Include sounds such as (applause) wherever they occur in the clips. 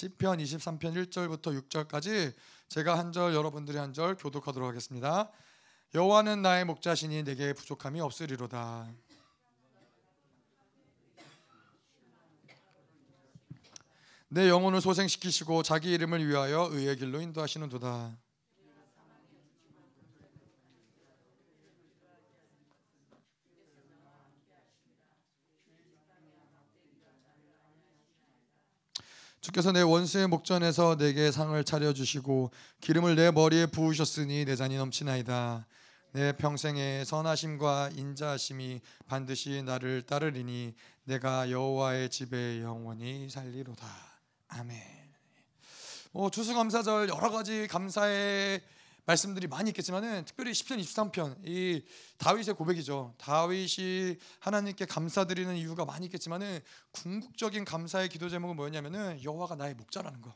시편 23편 1절부터 6절까지 제가 한 절 여러분들이 한 절 교독하도록 하겠습니다. 여호와는 나의 목자시니 내게 부족함이 없으리로다. 내 영혼을 소생시키시고 자기 이름을 위하여 의의 길로 인도하시는도다. 주께서 내 원수의 목전에서 내게 상을 차려 주시고 기름을 내 머리에 부으셨으니 내 잔이 넘치나이다. 내 평생의 선하심과 인자하심이 반드시 나를 따르리니 내가 여호와의 집에 영원히 살리로다. 아멘. 뭐 추수감사절 여러 가지 감사의 말씀들이 많이 있겠지만은 특별히 10편 23편 이 다윗의 고백이죠. 다윗이 하나님께 감사드리는 이유가 많이 있겠지만은 궁극적인 감사의 기도 제목은 뭐였냐면은 여호와가 나의 목자라는 거.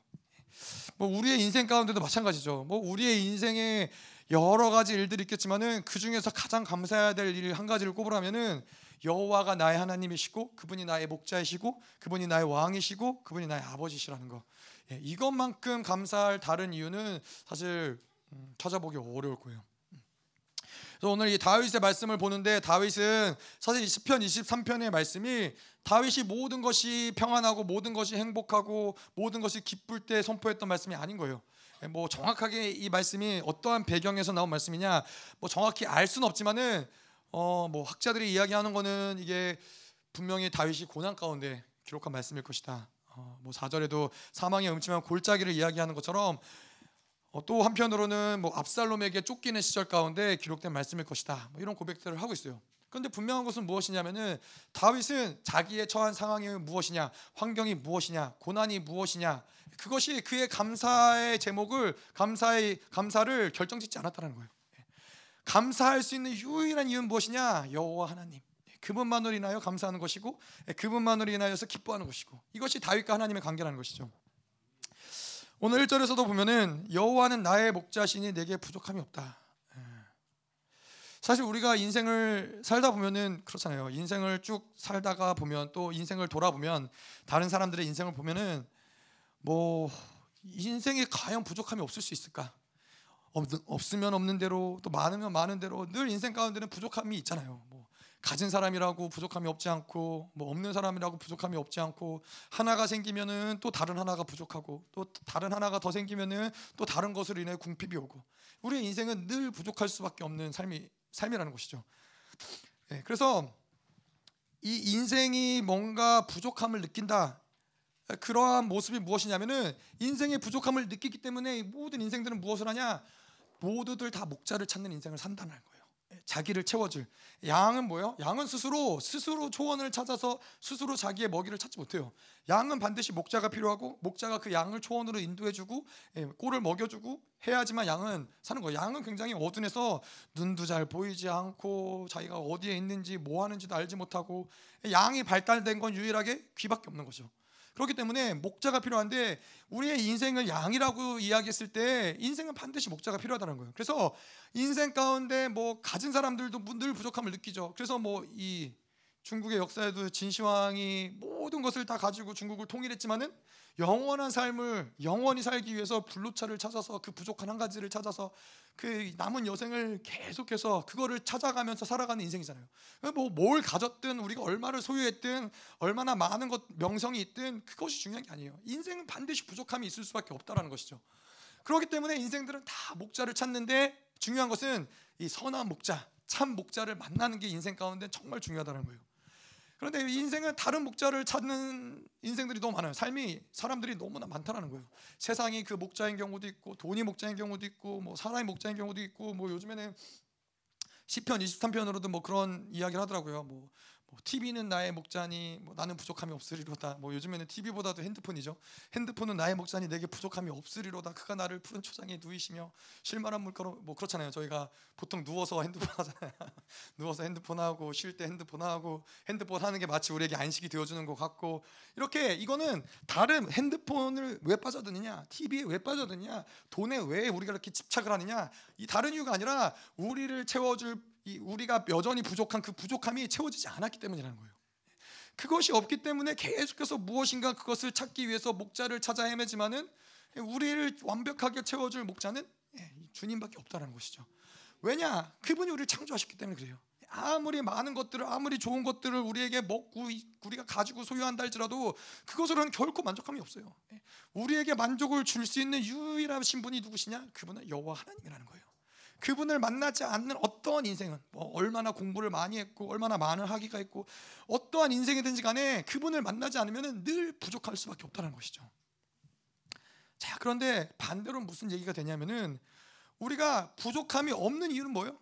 뭐 우리의 인생 가운데도 마찬가지죠. 뭐 우리의 인생에 여러 가지 일들이 있겠지만은 그 중에서 가장 감사해야 될 일 한 가지를 꼽으라면은 여호와가 나의 하나님이시고 그분이 나의 목자이시고 그분이 나의 왕이시고 그분이 나의 아버지시라는 거. 예, 이것만큼 감사할 다른 이유는 사실 음, 찾아보기 어려울 거예요. 음. 그래서 오늘 이 다윗의 말씀을 보는데 다윗은 사실 10편 23편의 말씀이 다윗이 모든 것이 평안하고 모든 것이 행복하고 모든 것이 기쁠 때 선포했던 말씀이 아닌 거예요. 예, 뭐 정확하게 이 말씀이 어떠한 배경에서 나온 말씀이냐 뭐 정확히 알 수는 없지만은 어 뭐 학자들이 이야기하는 거는 이게 분명히 다윗이 고난 가운데 기록한 말씀일 것이다. 어 뭐 4절에도 사망의 음침한 골짜기를 이야기하는 것처럼 어, 또 한편으로는 뭐 압살롬에게 쫓기는 시절 가운데 기록된 말씀일 것이다. 뭐 이런 고백들을 하고 있어요. 그런데 분명한 것은 무엇이냐면은 다윗은 자기의 처한 상황이 무엇이냐, 환경이 무엇이냐, 고난이 무엇이냐, 그것이 그의 감사의 제목을 감사의 감사를 결정짓지 않았다는 거예요. 예. 감사할 수 있는 유일한 이유는 무엇이냐? 여호와 하나님. 예, 그분만으로 인하여 감사하는 것이고 예, 그분만으로 인하여서 기뻐하는 것이고 이것이 다윗과 하나님의 관계라는 것이죠. 오늘 1절에서도 보면은 여호와는 나의 목자시니 내게 부족함이 없다. 예. 사실 우리가 인생을 살다 보면은 그렇잖아요. 인생을 쭉 살다가 보면 또 인생을 돌아보면 다른 사람들의 인생을 보면은 뭐 인생에 과연 부족함이 없을 수 있을까? 없 으면 없는 대로 또 많으면 많은 대로 늘 인생 가운데는 부족함이 있잖아요. 뭐 가진 사람이라고 부족함이 없지 않고 뭐 없는 사람이라고 부족함이 없지 않고 하나가 생기면은 또 다른 하나가 부족하고 또 다른 하나가 더 생기면은 또 다른 것으로 인해 궁핍이 오고 우리의 인생은 늘 부족할 수밖에 없는 삶이 삶이라는 것이죠. 네, 그래서 이 인생이 뭔가 부족함을 느낀다. 그러한 모습이 무엇이냐면은 인생의 부족함을 느끼기 때문에 모든 인생들은 무엇을 하냐? 모두들 다 목자를 찾는 인생을 산다는 거예요. 자기를 채워줄 양은 뭐예요? 양은 스스로 스스로 초원을 찾아서 스스로 자기의 먹이를 찾지 못해요. 양은 반드시 목자가 필요하고 목자가 그 양을 초원으로 인도해주고 예, 꼴을 먹여주고 해야지만 양은 사는 거예요. 양은 굉장히 어둠에서 눈도 잘 보이지 않고 자기가 어디에 있는지 뭐 하는지도 알지 못하고 양이 발달된 건 유일하게 귀밖에 없는 거죠. 그렇기 때문에 목자가 필요한데 우리의 인생을 양이라고 이야기했을 때 인생은 반드시 목자가 필요하다는 거예요. 그래서 인생 가운데 뭐 가진 사람들도 늘 부족함을 느끼죠. 그래서 뭐 이 중국의 역사에도 진시황이 모든 것을 다 가지고 중국을 통일했지만은 영원한 삶을 영원히 살기 위해서 불로차를 찾아서 그 부족한 한 가지를 찾아서 그 남은 여생을 계속해서 그거를 찾아가면서 살아가는 인생이잖아요. 뭐 뭘 가졌든 우리가 얼마를 소유했든 얼마나 많은 것 명성이 있든 그것이 중요한 게 아니에요. 인생은 반드시 부족함이 있을 수밖에 없다라는 것이죠. 그렇기 때문에 인생들은 다 목자를 찾는데 중요한 것은 이 선한 목자, 참 목자를 만나는 게 인생 가운데 정말 중요하다는 거예요. 그런데 인생은 다른 목자를 찾는 인생들이 너무 많아요. 삶이 사람들이 너무나 많다라는 거예요. 세상이 그 목자인 경우도 있고 돈이 목자인 경우도 있고 뭐 사람이 목자인 경우도 있고 뭐 요즘에는 시편 23편으로도 뭐 그런 이야기를 하더라고요. 뭐 뭐 TV는 나의 목자니 뭐 나는 부족함이 없으리로다. 뭐 요즘에는 TV보다도 핸드폰이죠. 핸드폰은 나의 목자니 내게 부족함이 없으리로다. 그가 나를 푸른 초장에 누이시며 실만한 물가로 뭐 그렇잖아요. 저희가 보통 누워서 핸드폰 하잖아요. (laughs) 누워서 핸드폰 하고 쉴 때 핸드폰 하고 핸드폰 하는 게 마치 우리에게 안식이 되어 주는 것 같고 이렇게 이거는 다른 핸드폰을 왜 빠져드느냐, TV에 왜 빠져드느냐, 돈에 왜 우리가 이렇게 집착을 하느냐 이 다른 이유가 아니라 우리를 채워 줄 이 우리가 여전히 부족한 그 부족함이 채워지지 않았기 때문이라는 거예요. 그것이 없기 때문에 계속해서 무엇인가 그것을 찾기 위해서 목자를 찾아 헤매지만은 우리를 완벽하게 채워줄 목자는 예, 주님밖에 없다는 것이죠. 왜냐? 그분이 우리를 창조하셨기 때문에 그래요. 아무리 많은 것들을 아무리 좋은 것들을 우리에게 먹고 우리가 가지고 소유한다 할지라도 그것으로는 결코 만족함이 없어요. 예, 우리에게 만족을 줄 수 있는 유일하신 분이 누구시냐? 그분은 여호와 하나님이라는 거예요. 그분을 만나지 않는 어떠한 인생은 뭐 얼마나 공부를 많이 했고 얼마나 많은 학위가 있고 어떠한 인생이든지 간에 그분을 만나지 않으면 늘 부족할 수밖에 없다는 것이죠. 자 그런데 반대로 무슨 얘기가 되냐면은 우리가 부족함이 없는 이유는 뭐예요?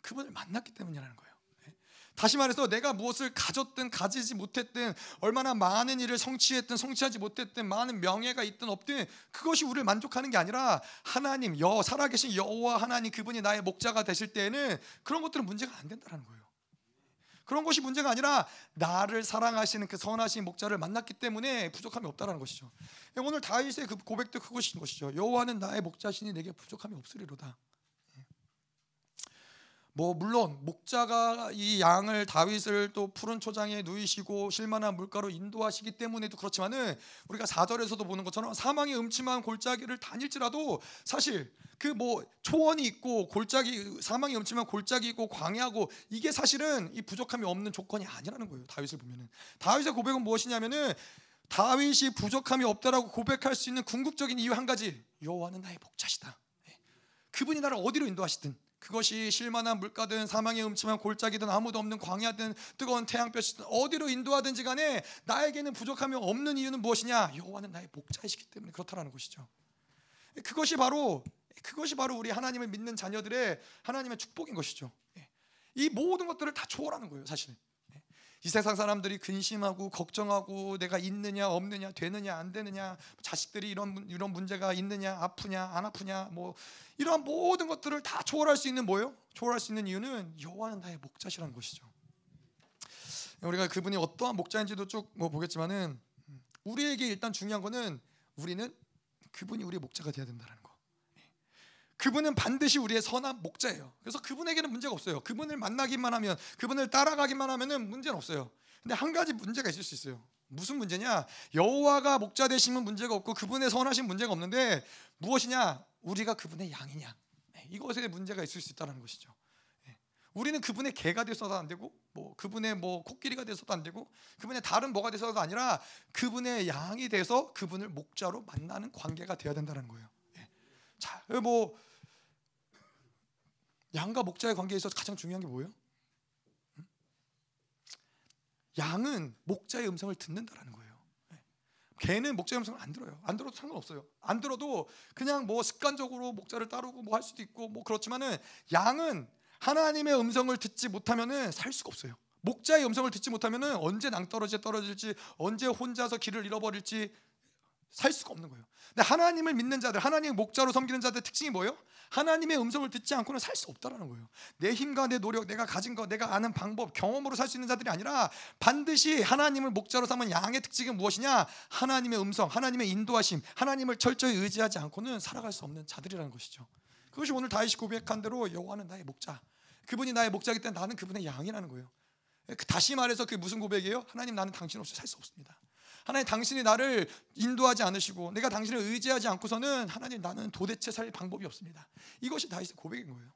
그분을 만났기 때문이라는 거예요. 다시 말해서 내가 무엇을 가졌든 가지지 못했든 얼마나 많은 일을 성취했든 성취하지 못했든 많은 명예가 있든 없든 그것이 우리를 만족하는 게 아니라 하나님 여 살아계신 여호와 하나님 그분이 나의 목자가 되실 때에는 그런 것들은 문제가 안 된다는 거예요. 그런 것이 문제가 아니라 나를 사랑하시는 그 선하신 목자를 만났기 때문에 부족함이 없다라는 것이죠. 오늘 다윗의 그 고백도 그것인 것이죠. 여호와는 나의 목자시니 내게 부족함이 없으리로다. 뭐 물론 목자가 이 양을 다윗을 또 푸른 초장에 누이시고 실만한 물가로 인도하시기 때문에도 그렇지만은 우리가 4절에서도 보는 것처럼 사망의 음침한 골짜기를 다닐지라도 사실 그 뭐 초원이 있고 골짜기 사망의 음침한 골짜기 있고 광야고 이게 사실은 이 부족함이 없는 조건이 아니라는 거예요. 다윗을 보면은 다윗의 고백은 무엇이냐면은 다윗이 부족함이 없다라고 고백할 수 있는 궁극적인 이유 한 가지 여호와는 나의 목자시다. 예. 그분이 나를 어디로 인도하시든 그것이 실만한 물가든 사망의 음침한 골짜기든 아무도 없는 광야든 뜨거운 태양볕이든 어디로 인도하든지 간에 나에게는 부족함이 없는 이유는 무엇이냐? 여호와는 나의 목자이시기 때문에 그렇다라는 것이죠. 그것이 바로 그것이 바로 우리 하나님을 믿는 자녀들의 하나님의 축복인 것이죠. 이 모든 것들을 다 초월하는 거예요, 사실. 이 세상 사람들이 근심하고 걱정하고 내가 있느냐 없느냐 되느냐 안 되느냐 자식들이 이런 이런 문제가 있느냐 아프냐 안 아프냐 뭐 이러한 모든 것들을 다 초월할 수 있는 뭐예요? 초월할 수 있는 이유는 여호와는 나의 목자시라는 것이죠. 우리가 그분이 어떠한 목자인지도 쭉 뭐 보겠지만은 우리에게 일단 중요한 거는 우리는 그분이 우리의 목자가 되어야 된다는 거. 그분은 반드시 우리의 선한 목자예요. 그래서 그분에게는 문제가 없어요. 그분을 만나기만 하면, 그분을 따라가기만 하면은 문제는 없어요. 근데 한 가지 문제가 있을 수 있어요. 무슨 문제냐? 여호와가 목자 되시면 문제가 없고 그분의 선하신 문제가 없는데 무엇이냐? 우리가 그분의 양이냐? 네, 이것에 문제가 있을 수 있다는 것이죠. 네, 우리는 그분의 개가 돼서도 안 되고, 뭐 그분의 뭐 코끼리가 돼서도 안 되고, 그분의 다른 뭐가 돼서도 아니라 그분의 양이 돼서 그분을 목자로 만나는 관계가 되어야 된다는 거예요. 자, 뭐 양과 목자의 관계에 서 가장 중요한 게 뭐예요? 양은 목자의 음성을 듣는다라는 거예요. 개는 목자의 음성을 안 들어요. 안 들어도 상관없어요. 안 들어도 그냥 뭐 습관적으로 목자를 따르고 뭐 할 수도 있고 뭐 그렇지만은 양은 하나님의 음성을 듣지 못하면은 살 수가 없어요. 목자의 음성을 듣지 못하면은 언제 낭떠러지에 떨어질지 언제 혼자서 길을 잃어버릴지 살 수가 없는 거예요. 근데 하나님을 믿는 자들, 하나님의 목자로 섬기는 자들 특징이 뭐예요? 하나님의 음성을 듣지 않고는 살 수 없다라는 거예요. 내 힘과 내 노력, 내가 가진 거, 내가 아는 방법, 경험으로 살 수 있는 자들이 아니라 반드시 하나님을 목자로 삼은 양의 특징이 무엇이냐? 하나님의 음성, 하나님의 인도하심, 하나님을 철저히 의지하지 않고는 살아갈 수 없는 자들이라는 것이죠. 그것이 오늘 다윗이 고백한 대로 여호와는 나의 목자. 그분이 나의 목자이기 때문에 나는 그분의 양이라는 거예요. 다시 말해서 그게 무슨 고백이에요? 하나님 나는 당신 없이 살 수 없습니다. 하나님 당신이 나를 인도하지 않으시고 내가 당신을 의지하지 않고서는 하나님 나는 도대체 살 방법이 없습니다. 이것이 다윗의 고백인 거예요.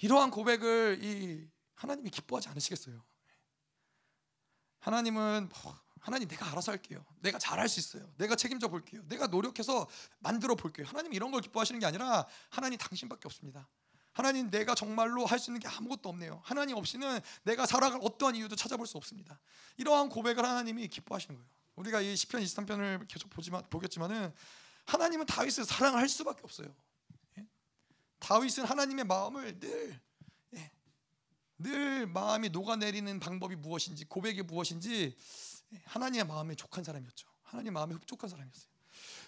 이러한 고백을 이 하나님이 기뻐하지 않으시겠어요? 하나님은 뭐, 하나님 내가 알아서 할게요. 내가 잘할 수 있어요. 내가 책임져 볼게요. 내가 노력해서 만들어 볼게요. 하나님 이런 걸 기뻐하시는 게 아니라 하나님 당신밖에 없습니다. 하나님 내가 정말로 할 수 있는 게 아무것도 없네요. 하나님 없이는 내가 살아갈 어떠한 이유도 찾아볼 수 없습니다. 이러한 고백을 하나님이 기뻐하시는 거예요. 우리가 이 시편 23편을 계속 보지만 보겠지만은 하나님은 다윗을 사랑할 수밖에 없어요. 예? 다윗은 하나님의 마음을 늘 예, 늘 마음이 녹아내리는 방법이 무엇인지 고백이 무엇인지 예, 하나님의 마음에 족한 사람이었죠. 하나님 마음에 흡족한 사람이었어요.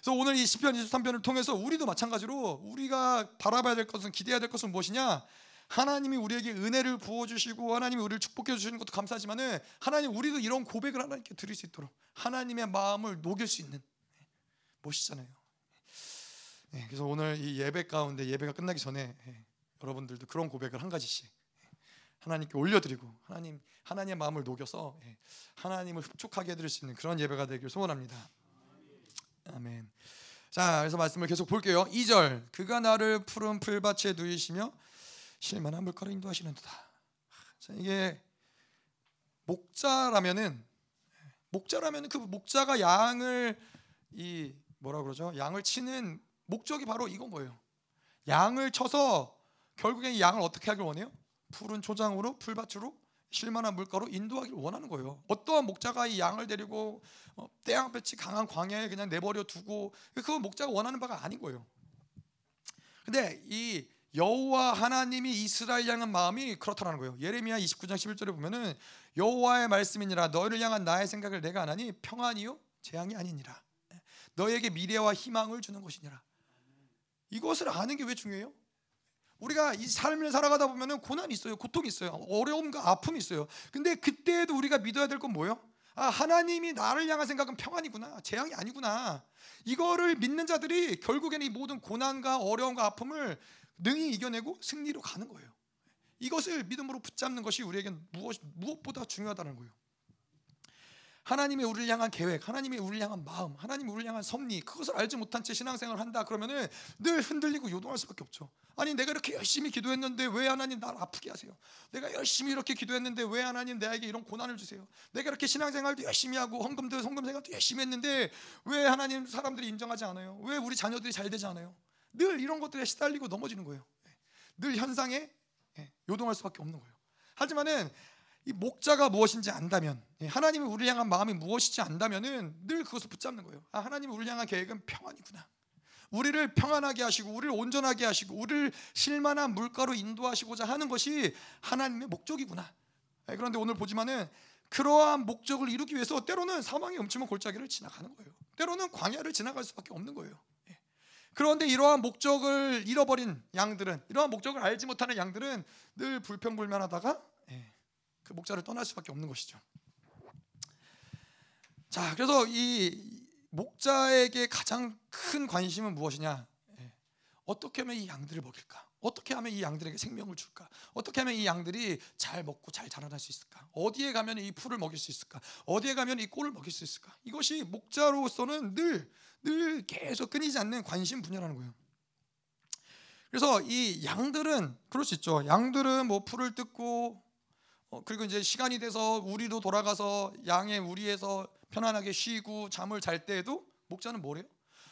그래서 오늘 이 시편 23편을 통해서 우리도 마찬가지로 우리가 바라봐야 될 것은 기대해야 될 것은 무엇이냐? 하나님이 우리에게 은혜를 부어 주시고 하나님이 우리를 축복해 주시는 것도 감사하지만은 하나님 우리도 이런 고백을 하나님께 드릴 수 있도록 하나님의 마음을 녹일 수 있는 멋이잖아요. 네, 그래서 오늘 이 예배 가운데 예배가 끝나기 전에 예, 여러분들도 그런 고백을 한 가지씩 하나님께 올려드리고 하나님 하나님의 마음을 녹여서 예, 하나님을 흡족하게 해드릴 수 있는 그런 예배가 되길 소원합니다. 아멘. 자, 그래서 말씀을 계속 볼게요. 2절 그가 나를 푸른 풀밭에 누이시며 실만한 물가로 인도하시는도다. 자, 이게 목자라면은 목자라면 그 목자가 양을 이 뭐라 그러죠? 양을 치는 목적이 바로 이건 거예요. 양을 쳐서 결국엔 양을 어떻게 하길 원해요? 푸른 초장으로 풀밭으로 실만한 물가로 인도하기를 원하는 거예요. 어떠한 목자가 이 양을 데리고 어, 태양볕이 강한 광야에 그냥 내버려 두고 그 목자가 원하는 바가 아닌 거예요. 근데 이 여호와 하나님이 이스라엘 향한 마음이 그렇다는 거예요. 예레미야 29장 11절에 보면은 여호와의 말씀이니라 너희를 향한 나의 생각을 내가 하나니 평안이요 재앙이 아니니라. 너에게 미래와 희망을 주는 것이니라. 이것을 아는 게 왜 중요해요? 우리가 이 삶을 살아가다 보면은 고난이 있어요. 고통이 있어요. 어려움과 아픔이 있어요. 근데 그때에도 우리가 믿어야 될 건 뭐예요? 아, 하나님이 나를 향한 생각은 평안이구나. 재앙이 아니구나. 이거를 믿는 자들이 결국에는 이 모든 고난과 어려움과 아픔을 능히 이겨내고 승리로 가는 거예요. 이것을 믿음으로 붙잡는 것이 우리에게 무엇, 무엇보다 중요하다는 거예요. 하나님의 우리를 향한 계획, 하나님의 우리를 향한 마음, 하나님의 우리를 향한 섭리, 그것을 알지 못한 채 신앙생활을 한다 그러면은 늘 흔들리고 요동할 수밖에 없죠. 아니 내가 이렇게 열심히 기도했는데 왜 하나님 나를 아프게 하세요? 내가 열심히 이렇게 기도했는데 왜 하나님 내게 이런 고난을 주세요? 내가 이렇게 신앙생활도 열심히 하고 헌금도 헌금생활도 열심히 했는데 왜 하나님 사람들이 인정하지 않아요? 왜 우리 자녀들이 잘 되지 않아요? 늘 이런 것들에 시달리고 넘어지는 거예요. 늘 현상에 예, 요동할 수밖에 없는 거예요. 하지만은 이 목자가 무엇인지 안다면 예, 하나님이 우리를 향한 마음이 무엇인지 안다면은 늘 그것을 붙잡는 거예요. 아, 하나님이 우리를 향한 계획은 평안이구나. 우리를 평안하게 하시고 우리를 온전하게 하시고 우리를 실만한 물가로 인도하시고자 하는 것이 하나님의 목적이구나. 예, 그런데 오늘 보지만은 그러한 목적을 이루기 위해서 때로는 사망의 음침한 골짜기를 지나가는 거예요. 때로는 광야를 지나갈 수밖에 없는 거예요. 예. 그런데 이러한 목적을 잃어버린 양들은 이러한 목적을 알지 못하는 양들은 늘 불평불만하다가 그 목자를 떠날 수밖에 없는 것이죠. 자, 그래서 이 목자에게 가장 큰 관심은 무엇이냐? 예. 어떻게 하면 이 양들을 먹일까? 어떻게 하면 이 양들에게 생명을 줄까? 어떻게 하면 이 양들이 잘 먹고 잘 자라날 수 있을까? 어디에 가면 이 풀을 먹일 수 있을까? 어디에 가면 이 꼴을 먹일 수 있을까? 이것이 목자로서는 늘, 늘 계속 끊이지 않는 관심 분야라는 거예요. 그래서 이 양들은 그럴 수 있죠. 양들은 뭐 풀을 뜯고 어, 그리고 이제 시간이 돼서 우리로 돌아가서 양의 우리에서 편안하게 쉬고 잠을 잘 때에도 목자는 뭐래요?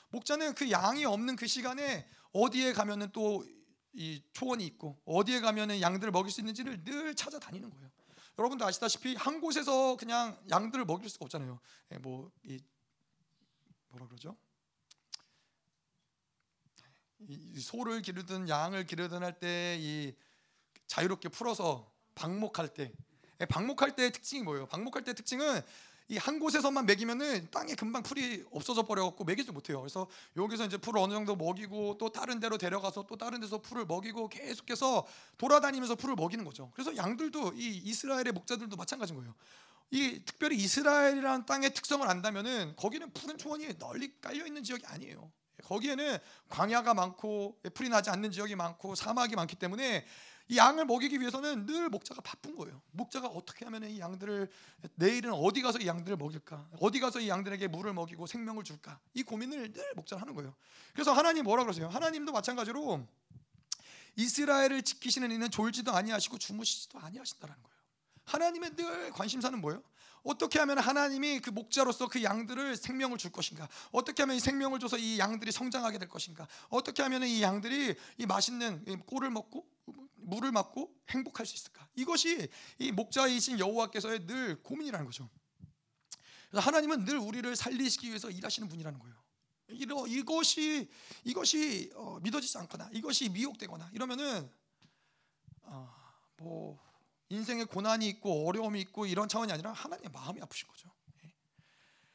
목자는 그 양이 없는 그 시간에 어디에 가면은 또 이 초원이 있고 어디에 가면은 양들을 먹일 수 있는지를 늘 찾아다니는 거예요. 여러분도 아시다시피 한 곳에서 그냥 양들을 먹일 수가 없잖아요. 예, 뭐이 뭐라 그러죠? 이 소를 기르든 양을 기르든 할 때 이 자유롭게 풀어서 방목할 때 예, 방목할 때의 특징이 뭐예요? 방목할 때 특징은 이 한 곳에서만 먹이면은 땅에 금방 풀이 없어져 버려갖고 먹이지 못해요. 그래서 여기서 이제 풀을 어느 정도 먹이고 또 다른 데로 데려가서 또 다른 데서 풀을 먹이고 계속해서 돌아다니면서 풀을 먹이는 거죠. 그래서 양들도 이 이스라엘의 목자들도 마찬가지인 거예요. 이 특별히 이스라엘이라는 땅의 특성을 안다면은 거기는 푸른 초원이 널리 깔려 있는 지역이 아니에요. 거기에는 광야가 많고 풀이 나지 않는 지역이 많고 사막이 많기 때문에 이 양을 먹이기 위해서는 늘 목자가 바쁜 거예요. 목자가 어떻게 하면 이 양들을 내일은 어디 가서 이 양들을 먹일까? 어디 가서 이 양들에게 물을 먹이고 생명을 줄까? 이 고민을 늘 목자는 하는 거예요. 그래서 하나님 뭐라 그러세요? 하나님도 마찬가지로 이스라엘을 지키시는 이는 졸지도 아니하시고 주무시지도 아니하신다는 거예요. 하나님의 늘 관심사는 뭐예요? 어떻게 하면 하나님이 그 목자로서 그 양들을 생명을 줄 것인가? 어떻게 하면 이 생명을 줘서 이 양들이 성장하게 될 것인가? 어떻게 하면 이 양들이 이 맛있는 꿀을 먹고 물을 맞고 행복할 수 있을까? 이것이 이 목자이신 여호와께서의 늘 고민이라는 거죠. 그래서 하나님은 늘 우리를 살리시기 위해서 일하시는 분이라는 거예요. 이러, 이것이 이것이 어, 믿어지지 않거나 이것이 미혹되거나 이러면은 어, 뭐 인생에 고난이 있고 어려움이 있고 이런 차원이 아니라 하나님의 마음이 아프신 거죠. 예.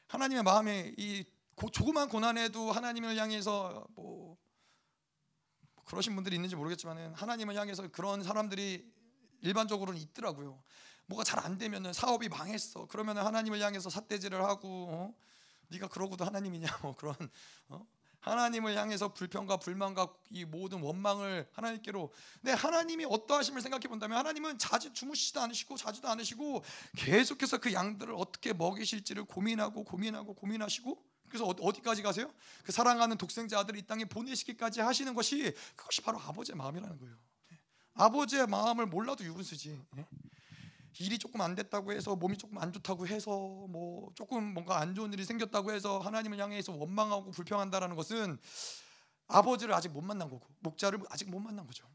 하나님의 마음에 이 조그만 고난에도 하나님을 향해서 뭐 그러신 분들이 있는지 모르겠지만 하나님을 향해서 그런 사람들이 일반적으로는 있더라고요. 뭐가 잘 안 되면은 사업이 망했어. 그러면 하나님을 향해서 삿대질을 하고 어? 네가 그러고도 하나님이냐 뭐 그런 어? 하나님을 향해서 불평과 불만과 이 모든 원망을 하나님께로 근데 하나님이 어떠하심을 생각해 본다면 하나님은 자주 주무시지도 않으시고 자주도 않으시고 계속해서 그 양들을 어떻게 먹이실지를 고민하고 고민하고 고민하시고 그래서 어, 어디까지 가세요? 그 사랑하는 독생자 아들을 이 땅에 보내시기까지 하시는 것이 그것이 바로 아버지의 마음이라는 거예요. 아버지의 마음을 몰라도 유분수지. 예? 일이 조금 안 됐다고 해서 몸이 조금 안 좋다고 해서 뭐 조금 뭔가 안 좋은 일이 생겼다고 해서 하나님을 향해서 원망하고 불평한다라는 것은 아버지를 아직 못 만난 거고 목자를 아직 못 만난 거죠.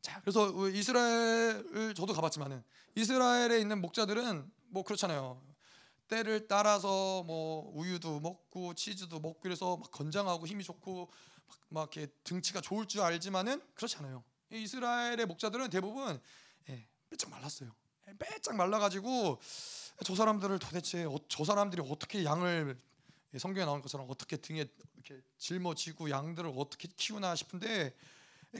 자, 그래서 이스라엘을 저도 가봤지만은 이스라엘에 있는 목자들은 뭐 그렇잖아요. 때를 따라서 뭐 우유도 먹고 치즈도 먹고 그래서 막 건장하고 힘이 좋고 막, 막 이렇게 등치가 좋을 줄 알지만은 그렇잖아요. 이스라엘의 목자들은 대부분 예, 빼짝 말랐어요. 빼짝 예, 말라가지고 저 사람들을 도대체 어, 저 사람들이 어떻게 양을 예, 성경에 나온 것처럼 어떻게 등에 이렇게 짊어지고 양들을 어떻게 키우나 싶은데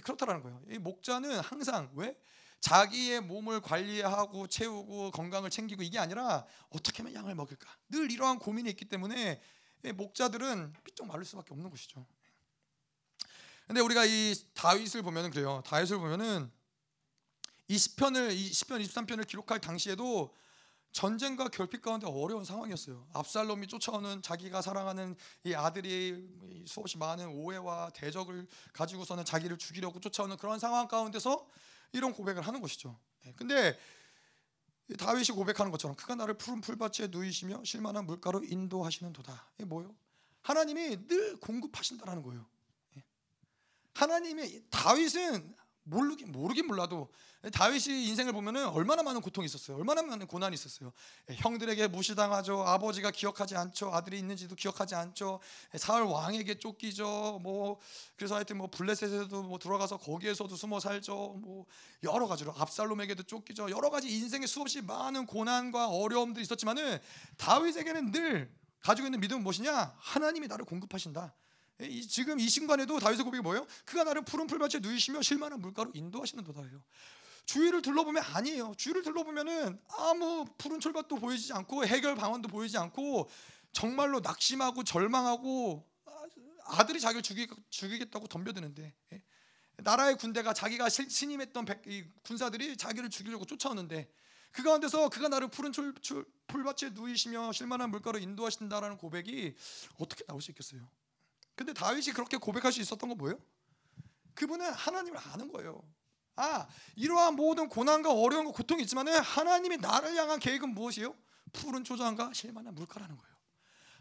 그렇다라는 거예요. 이 목자는 항상 왜 자기의 몸을 관리하고 채우고 건강을 챙기고 이게 아니라 어떻게 하면 양을 먹을까 늘 이러한 고민이 있기 때문에 목자들은 삐쩍 마를 수밖에 없는 것이죠. 근데 우리가 이 다윗을 보면은 그래요. 다윗을 보면은 이 시편을 이 시편 23편을 기록할 당시에도 전쟁과 결핍 가운데 어려운 상황이었어요. 압살롬이 쫓아오는 자기가 사랑하는 이 아들이 수없이 많은 오해와 대적을 가지고서는 자기를 죽이려고 쫓아오는 그런 상황 가운데서 이런 고백을 하는 것이죠. 예, 근데 다윗이 고백하는 것처럼 그가 나를 푸른 풀밭에 누이시며 실만한 물가로 인도하시는 도다. 이게 뭐요? 하나님이 늘 공급하신다라는 거예요. 예. 하나님의 다윗은 모르긴 모르긴 몰라도 다윗이 인생을 보면은 얼마나 많은 고통이 있었어요. 얼마나 많은 고난이 있었어요. 예, 형들에게 무시당하죠. 아버지가 기억하지 않죠. 아들이 있는지도 기억하지 않죠. 예, 사울 왕에게 쫓기죠. 뭐 그래서 하여튼 뭐 블레셋에도 뭐 들어가서 거기에서도 숨어 살죠. 뭐 여러 가지로 압살롬에게도 쫓기죠. 여러 가지 인생에 수없이 많은 고난과 어려움들이 있었지만은 다윗에게는 늘 가지고 있는 믿음은 무엇이냐? 하나님이 나를 공급하신다. 지금 이 순간에도 다윗의 고백이 뭐예요? 그가 나를 푸른 풀밭에 누이시며 실만한 물가로 인도하시는 도다예요. 주위를 둘러보면 아니에요. 주위를 둘러보면은 아무 푸른 철밭도 보이지 않고 해결 방안도 보이지 않고 정말로 낙심하고 절망하고 아들이 자기를 죽이, 죽이겠다고 덤벼드는데 예? 나라의 군대가 자기가 신임했던 군사들이 자기를 죽이려고 쫓아오는데 그 가운데서 그가 나를 푸른 철, 철, 풀밭에 누이시며 실만한 물가로 인도하신다라는 고백이 어떻게 나올 수 있겠어요? 근데 다윗이 그렇게 고백할 수 있었던 건 뭐예요? 그분은 하나님을 아는 거예요. 아, 이러한 모든 고난과 어려움과 고통이 있지만은 하나님이 나를 향한 계획은 무엇이에요? 푸른 초장과 실만한 물가라는 거예요.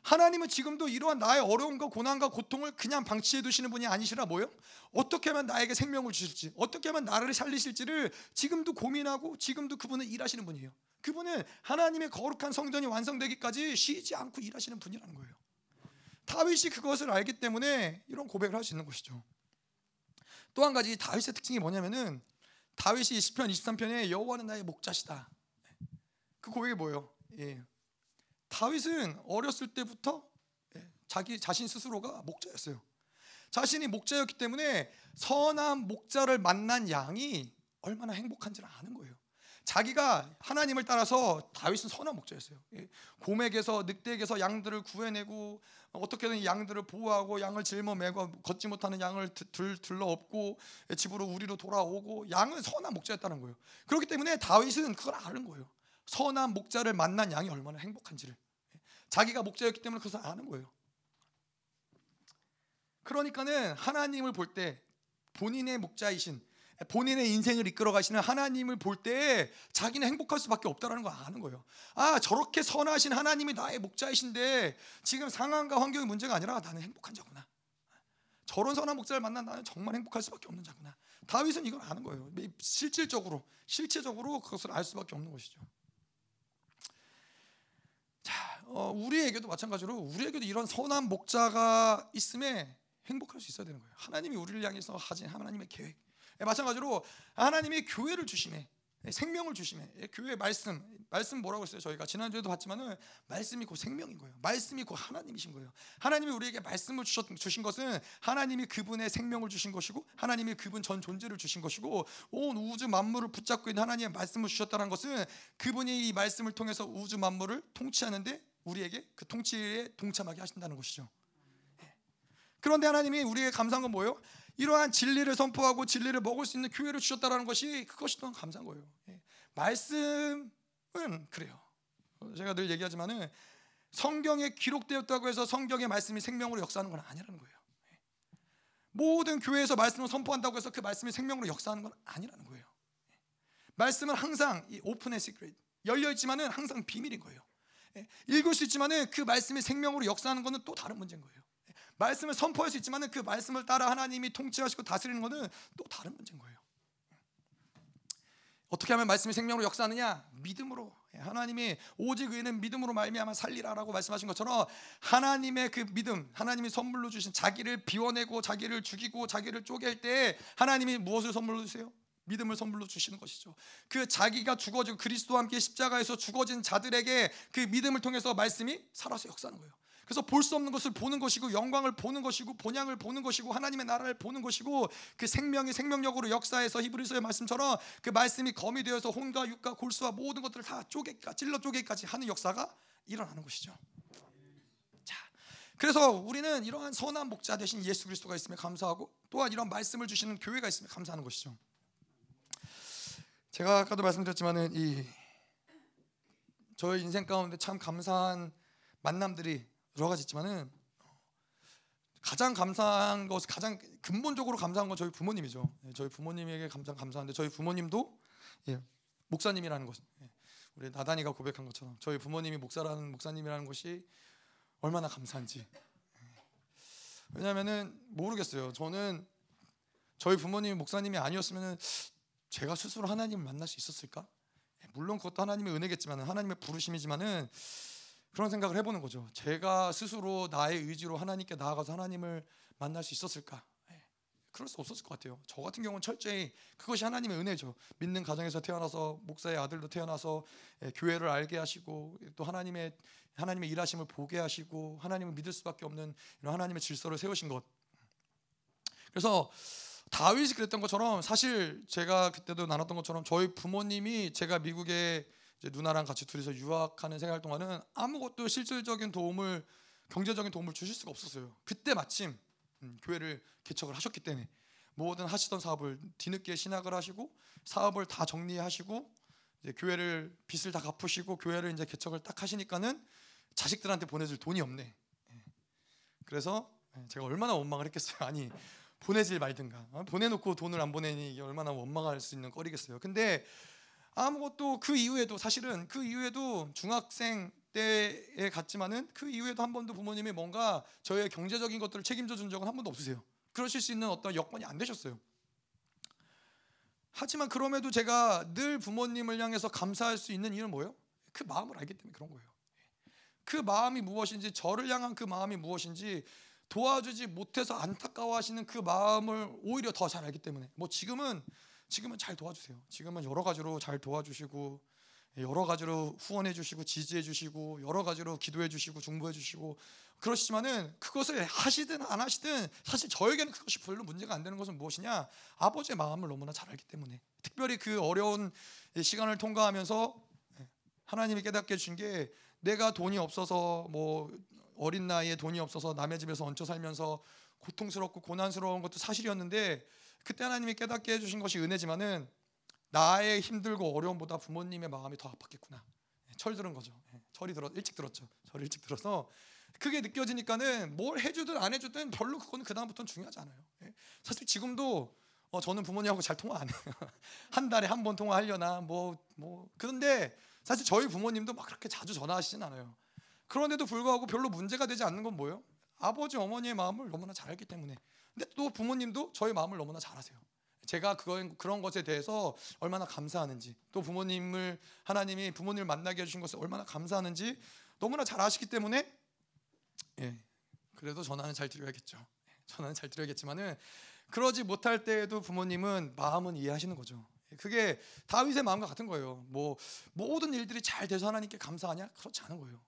하나님은 지금도 이러한 나의 어려움과 고난과 고통을 그냥 방치해 두시는 분이 아니시라 뭐요? 어떻게 하면 나에게 생명을 주실지, 어떻게 하면 나를 살리실지를 지금도 고민하고 지금도 그분은 일하시는 분이에요. 그분은 하나님의 거룩한 성전이 완성되기까지 쉬지 않고 일하시는 분이라는 거예요. 다윗이 그것을 알기 때문에 이런 고백을 할 수 있는 것이죠. 또 한 가지 다윗의 특징이 뭐냐면은 다윗이 시편 23편에 여호와는 나의 목자시다. 그 고백이 뭐예요? 예. 다윗은 어렸을 때부터 예, 자기 자신 스스로가 목자였어요. 자신이 목자였기 때문에 선한 목자를 만난 양이 얼마나 행복한지를 아는 거예요. 자기가 하나님을 따라서 다윗은 선한 목자였어요. 예. 곰에게서 늑대에게서 양들을 구해내고 어떻게든 양들을 보호하고 양을 짊어매고 걷지 못하는 양을 들, 들러 업고 집으로 우리로 돌아오고 양은 선한 목자였다는 거예요. 그렇기 때문에 다윗은 그걸 아는 거예요. 선한 목자를 만난 양이 얼마나 행복한지를 자기가 목자였기 때문에 그것을 아는 거예요. 그러니까는 하나님을 볼 때 본인의 목자이신 본인의 인생을 이끌어 가시는 하나님을 볼 때 자기는 행복할 수밖에 없다라는 걸 아는 거예요. 아, 저렇게 선하신 하나님이 나의 목자이신데 지금 상황과 환경의 문제가 아니라 나는 행복한 자구나. 저런 선한 목자를 만난 나는 정말 행복할 수밖에 없는 자구나. 다윗은 이걸 아는 거예요. 실질적으로 실체적으로 그것을 알 수밖에 없는 것이죠. 자, 어, 우리에게도 마찬가지로 우리에게도 이런 선한 목자가 있음에 행복할 수 있어야 되는 거예요. 하나님이 우리를 향해서 하신 하나님의 계획. 예, 마찬가지로 하나님이 교회를 주심에 예, 생명을 주심에 예, 교회 말씀 말씀 뭐라고 했어요? 저희가 지난주에도 봤지만은 말씀이 곧 생명인 거예요. 말씀이 곧 하나님이신 거예요. 하나님이 우리에게 말씀을 주셨, 주신 것은 하나님이 그분의 생명을 주신 것이고 하나님이 그분 전 존재를 주신 것이고 온 우주 만물을 붙잡고 있는 하나님의 말씀을 주셨다는 것은 그분이 이 말씀을 통해서 우주 만물을 통치하는데 우리에게 그 통치에 동참하게 하신다는 것이죠. 그런데 하나님이 우리에게 감사한 건 뭐예요? 이러한 진리를 선포하고 진리를 먹을 수 있는 교회를 주셨다라는 것이 그것이 또한 감사한 거예요. 예. 말씀은 그래요. 제가 늘 얘기하지만은 성경에 기록되었다고 해서 성경의 말씀이 생명으로 역사하는 건 아니라는 거예요. 예. 모든 교회에서 말씀을 선포한다고 해서 그 말씀이 생명으로 역사하는 건 아니라는 거예요. 예. 말씀은 항상 오픈의 시크릿 열려 있지만은 항상 비밀인 거예요. 읽을 수 있지만은 그 말씀이 생명으로 역사하는 것은 또 다른 문제인 거예요. 말씀을 선포할 수 있지만은 그 말씀을 따라 하나님이 통치하시고 다스리는 것은 또 다른 문제인 거예요. 어떻게 하면 말씀이 생명으로 역사하느냐? 믿음으로. 하나님이 오직 의는 믿음으로 말미암아 살리라라고 말씀하신 것처럼 하나님의 그 믿음, 하나님이 선물로 주신 자기를 비워내고 자기를 죽이고 자기를 쪼갤 때 하나님이 무엇을 선물로 주세요? 믿음을 선물로 주시는 것이죠. 그 자기가 죽어지고 그리스도와 함께 십자가에서 죽어진 자들에게 그 믿음을 통해서 말씀이 살아서 역사하는 거예요. 그래서 볼 수 없는 것을 보는 것이고 영광을 보는 것이고 본향을 보는 것이고 하나님의 나라를 보는 것이고 그 생명이 생명력으로 역사해서 히브리서의 말씀처럼 그 말씀이 검이 되어서 혼과 육과 골수와 모든 것들을 다 쪼개까 찔러 쪼개기까지 하는 역사가 일어나는 것이죠. 자, 그래서 우리는 이러한 선한 목자 대신 예수 그리스도가 있음에 감사하고 또한 이런 말씀을 주시는 교회가 있음에 감사하는 것이죠. 제가 아까도 말씀드렸지만은 이 저의 인생 가운데 참 감사한 만남들이 여러 가지 있지만은 가장 감사한 것, 가장 근본적으로 감사한 건 저희 부모님이죠. 예, 저희 부모님에게 감사 감사한데 저희 부모님도 예, 목사님이라는 것, 예, 우리 나단이가 고백한 것처럼 저희 부모님이 목사라는 목사님이라는 것이 얼마나 감사한지. 예. 왜냐하면은 모르겠어요. 저는 저희 부모님이 목사님이 아니었으면은 제가 스스로 하나님을 만날 수 있었을까? 예, 물론 그것도 하나님의 은혜겠지만 하나님의 부르심이지만은 그런 생각을 해보는 거죠. 제가 스스로 나의 의지로 하나님께 나아가서 하나님을 만날 수 있었을까? 예, 그럴 수 없었을 것 같아요. 저 같은 경우는 철저히 그것이 하나님의 은혜죠. 믿는 가정에서 태어나서 목사의 아들도 태어나서 예, 교회를 알게 하시고 또 하나님의 하나님의 일하심을 보게 하시고 하나님을 믿을 수밖에 없는 이런 하나님의 질서를 세우신 것. 그래서 다윗이 그랬던 것처럼 사실 제가 그때도 나눴던 것처럼 저희 부모님이 제가 미국에 누나랑 같이 둘이서 유학하는 생활 동안은 아무것도 실질적인 도움을 경제적인 도움을 주실 수가 없었어요. 그때 마침 음, 교회를 개척을 하셨기 때문에 모든 하시던 사업을 뒤늦게 신학을 하시고 사업을 다 정리하시고 이제 교회를 빚을 다 갚으시고 교회를 이제 개척을 딱 하시니까는 자식들한테 보내줄 돈이 없네. 예. 그래서 예, 제가 얼마나 원망을 했겠어요. 아니 보내질 말든가 어? 보내놓고 돈을 안 보내니 얼마나 원망할 수 있는 거리겠어요. 근데 아무것도 그 이후에도 사실은 그 이후에도 중학생 때에 갔지만은 그 이후에도 한 번도 부모님이 뭔가 저의 경제적인 것들을 책임져 준 적은 한 번도 없으세요. 그러실 수 있는 어떤 여건이 안 되셨어요. 하지만 그럼에도 제가 늘 부모님을 향해서 감사할 수 있는 이유는 뭐예요? 그 마음을 알기 때문에 그런 거예요. 그 마음이 무엇인지 저를 향한 그 마음이 무엇인지 도와주지 못해서 안타까워하시는 그 마음을 오히려 더 잘 알기 때문에 뭐 지금은 지금은 잘 도와주세요. 지금은 여러 가지로 잘 도와주시고 여러 가지로 후원해 주시고 지지해 주시고 여러 가지로 기도해 주시고 중보해 주시고 그러시지만은 그것을 하시든 안 하시든 사실 저에게는 그것이 별로 문제가 안 되는 것은 무엇이냐 아버지의 마음을 너무나 잘 알기 때문에 특별히 그 어려운 시간을 통과하면서 하나님이 깨닫게 해주신 게 내가 돈이 없어서 뭐 어린 나이에 돈이 없어서 남의 집에서 얹혀 살면서 고통스럽고 고난스러운 것도 사실이었는데 그때 하나님이 깨닫게 해주신 것이 은혜지만은 나의 힘들고 어려움보다 부모님의 마음이 더 아팠겠구나. 예, 철 들은 거죠. 예, 철이 들어 일찍 들었죠. 철 일찍 들어서 그게 느껴지니까는 뭘 해주든 안 해주든 별로 그거는 그 다음부터는 중요하지 않아요. 예, 사실 지금도 어, 저는 부모님하고 잘 통화 안 해요. (laughs) 한 달에 한 번 통화하려나 뭐뭐 뭐. 그런데 사실 저희 부모님도 막 그렇게 자주 전화하시진 않아요. 그런데도 불구하고 별로 문제가 되지 않는 건 뭐예요? 아버지 어머니의 마음을 너무나 잘 알기 때문에 근데 또 부모님도 저희 마음을 너무나 잘 아세요. 제가 그런 그런 것에 대해서 얼마나 감사하는지 또 부모님을 하나님이 부모님을 만나게 해주신 것을 얼마나 감사하는지 너무나 잘 아시기 때문에 예 그래도 전화는 잘 드려야겠죠. 예, 전화는 잘 드려야겠지만은 그러지 못할 때에도 부모님은 마음은 이해하시는 거죠. 예, 그게 다윗의 마음과 같은 거예요. 뭐 모든 일들이 잘 돼서 하나님께 감사하냐? 그렇지 않은 거예요.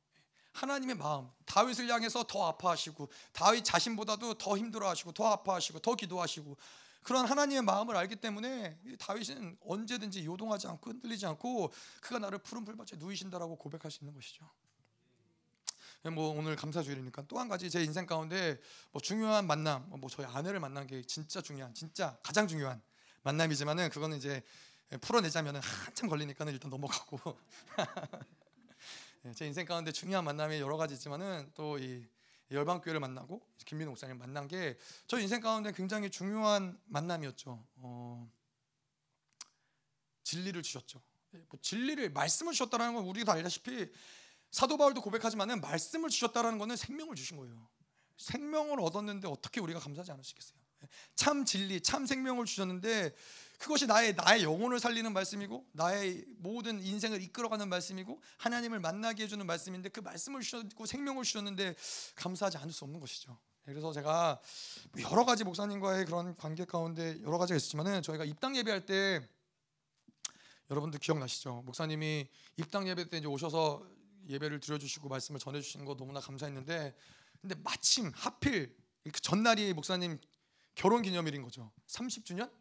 하나님의 마음, 다윗을 향해서 더 아파하시고 다윗 자신보다도 더 힘들어하시고 더 아파하시고 더 기도하시고 그런 하나님의 마음을 알기 때문에 다윗은 언제든지 요동하지 않고 흔들리지 않고 그가 나를 푸른 풀밭에 누이신다라고 고백할 수 있는 것이죠. 뭐 오늘 감사주일이니까 또 한 가지 제 인생 가운데 뭐 중요한 만남, 뭐 저희 아내를 만난 게 진짜 중요한, 진짜 가장 중요한 만남이지만은 그거는 이제 풀어내자면은 한참 걸리니까는 일단 넘어가고 예, (laughs) 제 인생 가운데 중요한 만남이 여러 가지 있지만은 또 이 열방교회를 만나고 김민호 목사님 만난 게 저 인생 가운데 굉장히 중요한 만남이었죠. 어, 진리를 주셨죠. 예, 뭐 진리를 말씀을 주셨다는 건 우리가 다 알다시피 사도 바울도 고백하지만은 말씀을 주셨다라는 것은 생명을 주신 거예요. 생명을 얻었는데 어떻게 우리가 감사하지 않으시겠어요? 참 진리, 참 생명을 주셨는데 그것이 나의 나의 영혼을 살리는 말씀이고 나의 모든 인생을 이끌어가는 말씀이고 하나님을 만나게 해주는 말씀인데 그 말씀을 주셨고 생명을 주셨는데 감사하지 않을 수 없는 것이죠. 그래서 제가 여러 가지 목사님과의 그런 관계 가운데 여러 가지가 있었지만은 저희가 입당 예배할 때 여러분들 기억나시죠? 목사님이 입당 예배 때 이제 오셔서 예배를 드려주시고 말씀을 전해주신 거 너무나 감사했는데 근데 마침 하필 그 전날이 목사님 결혼 기념일인 거죠. 30주년?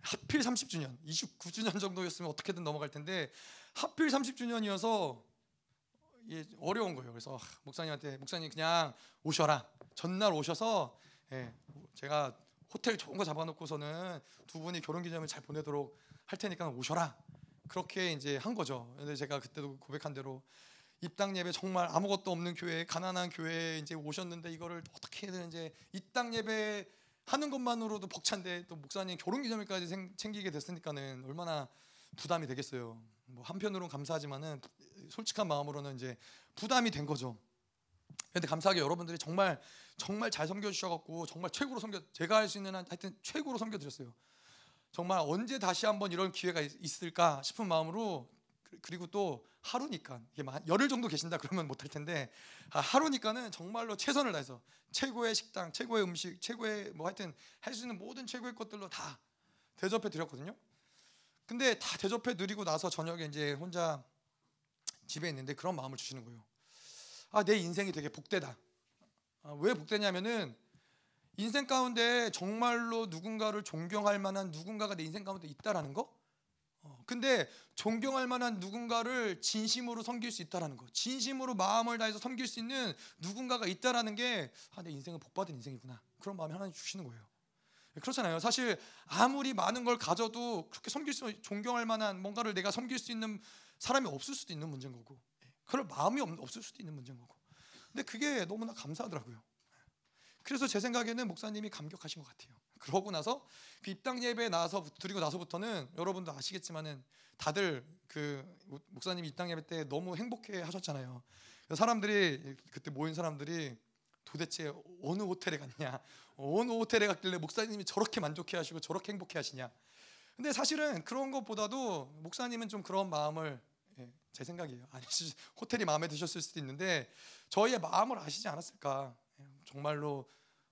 하필 30주년, 29주년 정도였으면 어떻게든 넘어갈 텐데 하필 30주년이어서 예, 어려운 거예요. 그래서 목사님한테 목사님 그냥 오셔라. 전날 오셔서 예, 제가 호텔 좋은 거 잡아놓고서는 두 분이 결혼 기념일 잘 보내도록 할 테니까 오셔라. 그렇게 이제 한 거죠. 근데 제가 그때도 고백한 대로 입당 예배 정말 아무것도 없는 교회, 가난한 교회에 이제 오셨는데 이거를 어떻게든 이제 입당 예배 하는 것만으로도 벅찬데 또 목사님 결혼 기념일까지 챙기게 됐으니까는 얼마나 부담이 되겠어요. 뭐 한편으로는 감사하지만은 솔직한 마음으로는 이제 부담이 된 거죠. 근데 감사하게 여러분들이 정말 정말 잘 섬겨 주셔갖고 정말 최고로 섬겨 제가 할 수 있는 한 하여튼 최고로 섬겨 드렸어요. 정말 언제 다시 한번 이런 기회가 있을까 싶은 마음으로 그리고 또 하루니까 이게 열흘 정도 계신다 그러면 못할 텐데 아, 하루니까는 정말로 최선을 다해서 최고의 식당, 최고의 음식, 최고의 뭐 하여튼 할 수 있는 모든 최고의 것들로 다 대접해 드렸거든요. 근데 다 대접해 드리고 나서 저녁에 이제 혼자 집에 있는데 그런 마음을 주시는 거예요. 아, 내 인생이 되게 복되다. 아, 왜 복되냐면은 인생 가운데 정말로 누군가를 존경할 만한 누군가가 내 인생 가운데 있다라는 거. 어, 근데 존경할 만한 누군가를 진심으로 섬길 수 있다라는 거, 진심으로 마음을 다해서 섬길 수 있는 누군가가 있다라는 게 아, 내 인생은 복받은 인생이구나. 그런 마음이 하나님 주시는 거예요. 그렇잖아요. 사실 아무리 많은 걸 가져도 그렇게 섬길 수, 존경할 만한 뭔가를 내가 섬길 수 있는 사람이 없을 수도 있는 문제인 거고, 예, 그럴 마음이 없을 수도 있는 문제인 거고. 근데 그게 너무나 감사하더라고요. 그래서 제 생각에는 목사님이 감격하신 것 같아요. 그러고 나서 그 입당 예배 나서 드리고 나서부터는 여러분도 아시겠지만은 다들 그 목사님 입당 예배 때 너무 행복해 하셨잖아요. 사람들이 그때 모인 사람들이 도대체 어느 호텔에 갔냐, 어느 호텔에 갔길래 목사님이 저렇게 만족해 하시고 저렇게 행복해 하시냐. 근데 사실은 그런 것보다도 목사님은 좀 그런 마음을 예, 제 생각이에요. 아니 호텔이 마음에 드셨을 수도 있는데 저희의 마음을 아시지 않았을까. 예, 정말로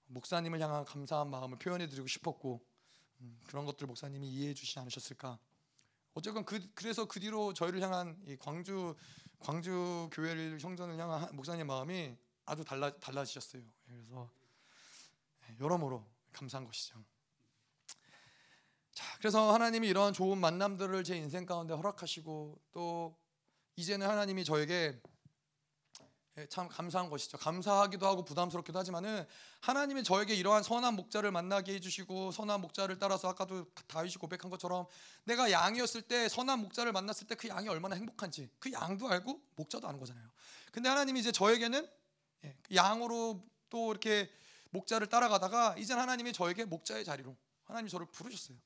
목사님을 향한 감사한 마음을 표현해드리고 싶었고 음, 그런 것들 목사님이 이해해 주시지 않으셨을까? 어쨌건 그 그래서 그 뒤로 저희를 향한 이 광주 광주 교회를 형전을 향한 목사님 마음이 아주 달라 달라지셨어요. 그래서 네, 여러모로 감사한 것이죠. 자, 그래서 하나님이 이런 좋은 만남들을 제 인생 가운데 허락하시고 또 이제는 하나님이 저에게 예, 참 감사한 것이죠. 감사하기도 하고 부담스럽기도 하지만은 하나님이 저에게 이러한 선한 목자를 만나게 해주시고 선한 목자를 따라서 아까도 다윗이 고백한 것처럼 내가 양이었을 때 선한 목자를 만났을 때 그 양이 얼마나 행복한지 그 양도 알고 목자도 아는 거잖아요. 근데 하나님이 이제 저에게는 예, 그 양으로 또 이렇게 목자를 따라가다가 이제 하나님이 저에게 목자의 자리로 하나님이 저를 부르셨어요.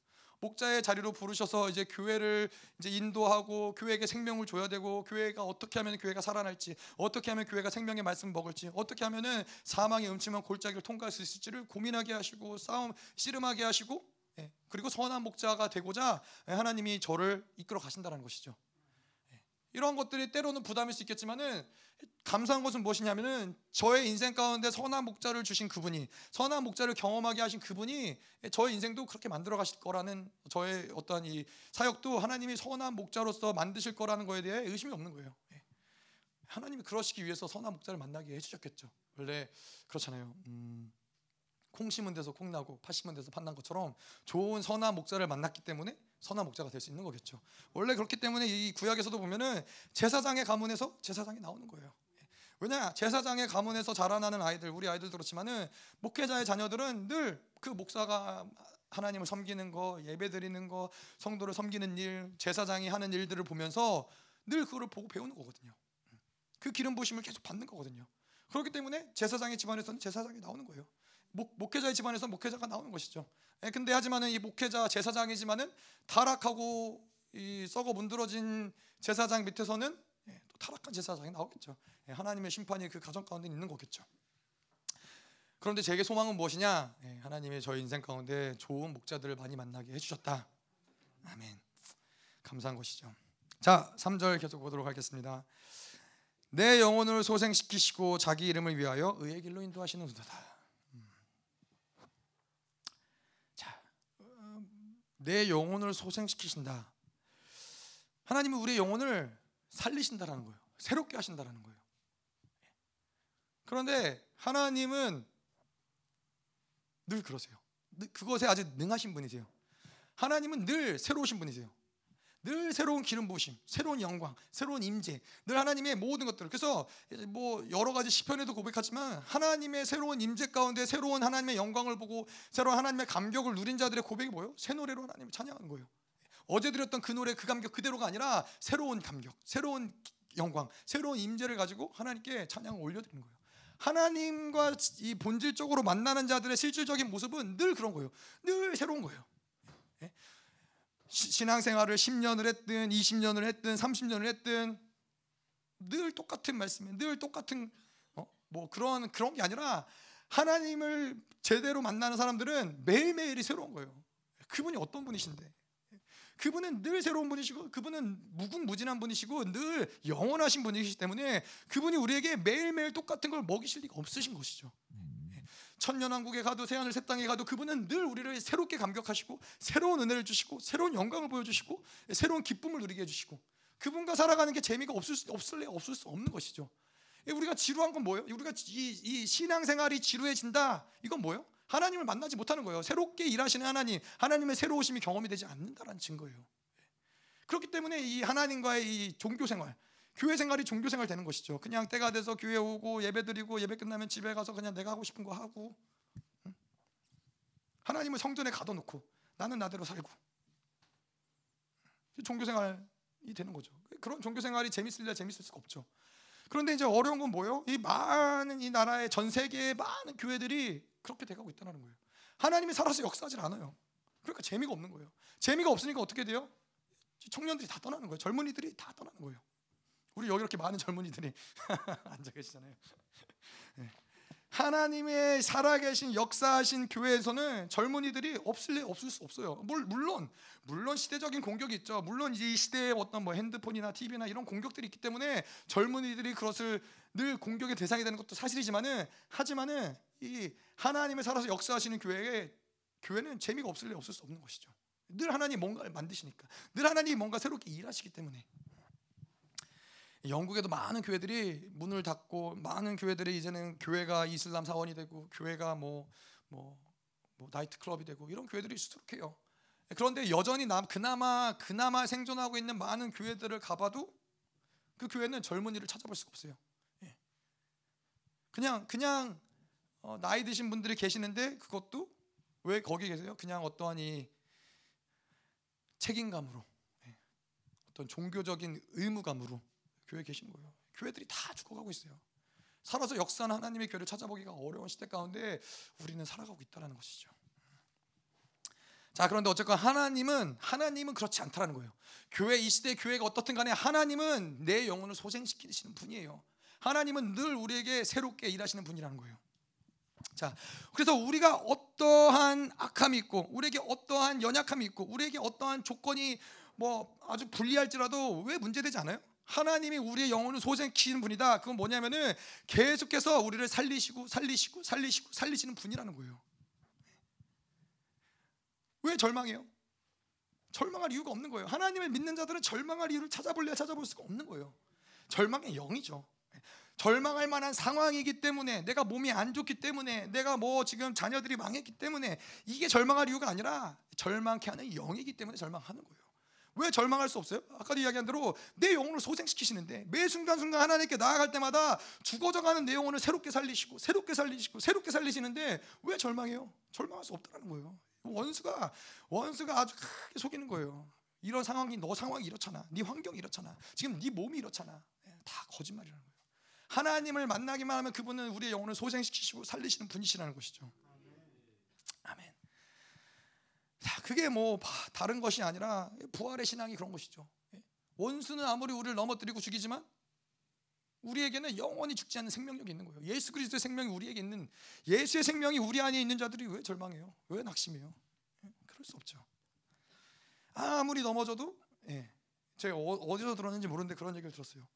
목자의 자리로 부르셔서 이제 교회를 이제 인도하고 교회에게 생명을 줘야 되고 교회가 어떻게 하면 교회가 살아날지 어떻게 하면 교회가 생명의 말씀 먹을지 어떻게 하면은 사망의 음침한 골짜기를 통과할 수 있을지를 고민하게 하시고 싸움 씨름하게 하시고 예, 그리고 선한 목자가 되고자 하나님이 저를 이끌어 가신다는 것이죠. 예, 이런 것들이 때로는 부담일 수 있겠지만은 감사한 것은 무엇이냐면은 저의 인생 가운데 선한 목자를 주신 그분이 선한 목자를 경험하게 하신 그분이 저의 인생도 그렇게 만들어 가실 거라는 저의 어떠한 이 사역도 하나님이 선한 목자로서 만드실 거라는 거에 대해 의심이 없는 거예요. 예. 하나님이 그러시기 위해서 선한 목자를 만나게 해주셨겠죠. 원래 그렇잖아요. 음, 콩 심은 데서 콩 나고 팥 심은 데서 팥 난 것처럼 좋은 선한 목자를 만났기 때문에 선한 목자가 될 수 있는 거겠죠. 원래 그렇기 때문에 이 구약에서도 보면은 제사장의 가문에서 제사장이 나오는 거예요. 왜냐 제사장의 가문에서 자라나는 아이들 우리 아이들 그렇지만은 목회자의 자녀들은 늘 그 목사가 하나님을 섬기는 거 예배 드리는 거 성도를 섬기는 일 제사장이 하는 일들을 보면서 늘 그거를 보고 배우는 거거든요 그 기름 부심을 계속 받는 거거든요 그렇기 때문에 제사장의 집안에서는 제사장이 나오는 거예요 목, 목회자의 집안에서 목회자가 나오는 것이죠 예, 근데 하지만은 이 목회자 제사장이지만은 타락하고 이 썩어 문드러진 제사장 밑에서는 예, 또 타락한 제사장이 나오겠죠. 예, 하나님의 심판이 그 가정 가운데 있는 거겠죠. 그런데 제게 소망은 무엇이냐? 예, 하나님의 저희 인생 가운데 좋은 목자들을 많이 만나게 해주셨다. 아멘. 감사한 것이죠. 자, 3절 계속 보도록 하겠습니다. 내 영혼을 소생시키시고 자기 이름을 위하여 의의 길로 인도하시는 도다. 음. 자, 음, 내 영혼을 소생시키신다. 하나님은 우리의 영혼을 살리신다라는 거예요. 새롭게 하신다라는 거예요. 그런데 하나님은 늘 그러세요. 그것에 아주 능하신 분이세요. 하나님은 늘 새로우신 분이세요. 늘 새로운 기름 부으심, 새로운 영광, 새로운 임재, 늘 하나님의 모든 것들. 그래서 뭐 여러 가지 시편에도 고백하지만 하나님의 새로운 임재 가운데 새로운 하나님의 영광을 보고 새로운 하나님의 감격을 누린 자들의 고백이 뭐예요? 새 노래로 하나님을 찬양하는 거예요. 어제 드렸던 그 노래 그 감격 그대로가 아니라 새로운 감격, 새로운 영광, 새로운 임재를 가지고 하나님께 찬양을 올려드리는 거예요. 하나님과 이 본질적으로 만나는 자들의 실질적인 모습은 늘 그런 거예요. 늘 새로운 거예요. 예? 신앙생활을 10년을 했든 20년을 했든 30년을 했든 늘 똑같은 말씀에 늘 똑같은 어? 뭐 그런 그런 게 아니라 하나님을 제대로 만나는 사람들은 매일매일이 새로운 거예요. 그분이 어떤 분이신데 그분은 늘 새로운 분이시고 그분은 무궁무진한 분이시고 늘 영원하신 분이시기 때문에 그분이 우리에게 매일매일 똑같은 걸 먹이실 리가 없으신 것이죠. 예. 천년왕국에 가도 새하늘 새 땅에 가도 그분은 늘 우리를 새롭게 감격하시고 새로운 은혜를 주시고 새로운 영광을 보여주시고 새로운 기쁨을 누리게 해주시고 그분과 살아가는 게 재미가 없을 수 없을래 없을 수 없는 것이죠. 예, 우리가 지루한 건 뭐예요? 우리가 이, 이 신앙생활이 지루해진다. 이건 뭐예요? 하나님을 만나지 못하는 거예요. 새롭게 일하시는 하나님, 하나님의 새로우심이 경험이 되지 않는다라는 증거예요. 그렇기 때문에 이 하나님과의 이 종교 생활, 교회 생활이 종교 생활 되는 것이죠. 그냥 때가 돼서 교회 오고 예배 드리고 예배 끝나면 집에 가서 그냥 내가 하고 싶은 거 하고 하나님을 성전에 가둬놓고 나는 나대로 살고 종교 생활이 되는 거죠. 그런 종교 생활이 재밌을래 재밌을 수가 없죠. 그런데 이제 어려운 건 뭐예요? 이 많은 이 나라의 전 세계의 많은 교회들이 그렇게 돼가고 있다는 거예요. 하나님이 살아서 역사하지 않아요. 그러니까 재미가 없는 거예요. 재미가 없으니까 어떻게 돼요? 청년들이 다 떠나는 거예요. 젊은이들이 다 떠나는 거예요. 우리 여기 이렇게 많은 젊은이들이 (laughs) 앉아 계시잖아요. 네. 하나님의 살아계신 역사하신 교회에서는 젊은이들이 없을 래 없을 수 없어요. 물론 물론 시대적인 공격이 있죠. 물론 이 시대에 어떤 뭐 핸드폰이나 TV나 이런 공격들이 있기 때문에 젊은이들이 그것을 늘 공격의 대상이 되는 것도 사실이지만은 하지만은 이 하나님의 살아서 역사하시는 교회에 교회는 재미가 없을 래 없을 수 없는 것이죠. 늘 하나님 뭔가를 만드시니까 늘 하나님 뭔가 새롭게 일하시기 때문에 영국에도 많은 교회들이 문을 닫고 많은 교회들이 이제는 교회가 이슬람 사원이 되고 교회가 뭐뭐 뭐, 뭐 나이트 클럽이 되고 이런 교회들이 수두룩해요. 그런데 여전히 남 그나마 그나마 생존하고 있는 많은 교회들을 가봐도 그 교회는 젊은이를 찾아볼 수가 없어요. 예. 그냥 그냥 어, 나이 드신 분들이 계시는데 그것도 왜 거기 계세요? 그냥 어떠한 이 책임감으로 예. 어떤 종교적인 의무감으로 교회 계신 거예요. 교회들이 다 죽어가고 있어요. 살아서 역사는 하나님의 교회를 찾아보기가 어려운 시대 가운데 우리는 살아가고 있다는 것이죠. 자 그런데 어쨌건 하나님은 하나님은 그렇지 않다라는 거예요. 교회 이 시대 교회가 어떻든 간에 하나님은 내 영혼을 소생시키시는 분이에요. 하나님은 늘 우리에게 새롭게 일하시는 분이라는 거예요. 자, 그래서 우리가 어떠한 악함이 있고, 우리에게 어떠한 연약함이 있고, 우리에게 어떠한 조건이 뭐 아주 불리할지라도 왜 문제되지 않아요? 하나님이 우리의 영혼을 소생시키는 분이다. 그건 뭐냐면은 계속해서 우리를 살리시고 살리시고 살리시고 살리시는 분이라는 거예요. 왜 절망해요? 절망할 이유가 없는 거예요. 하나님을 믿는 자들은 절망할 이유를 찾아볼래 찾아볼 수가 없는 거예요. 절망의 영이죠. 절망할 만한 상황이기 때문에 내가 몸이 안 좋기 때문에 내가 뭐 지금 자녀들이 망했기 때문에 이게 절망할 이유가 아니라 절망케 하는 영이기 때문에 절망하는 거예요. 왜 절망할 수 없어요? 아까도 이야기한 대로 내 영혼을 소생시키시는데 매 순간순간 하나님께 나아갈 때마다 죽어져가는 내 영혼을 새롭게 살리시고 새롭게 살리시고 새롭게 살리시는데 왜 절망해요? 절망할 수 없다는 거예요. 원수가 원수가 아주 크게 속이는 거예요. 이런 상황이 너 상황이 이렇잖아. 네 환경이 이렇잖아. 지금 네 몸이 이렇잖아. 예, 다 거짓말이라는 거예요. 하나님을 만나기만 하면 그분은 우리의 영혼을 소생시키시고 살리시는 분이시라는 것이죠. 아멘. 자, 그게 뭐 다른 것이 아니라 부활의 신앙이 그런 것이죠. 예. 원수는 아무리 우리를 넘어뜨리고 죽이지만 우리에게는 영원히 죽지 않는 생명력이 있는 거예요. 예수 그리스도의 생명이 우리에게 있는 예수의 생명이 우리 안에 있는 자들이 왜 절망해요? 왜 낙심해요? 예. 그럴 수 없죠. 아무리 넘어져도 예. 제가 어, 디서 들었는지 모르는데 그런 얘기를 들었어요.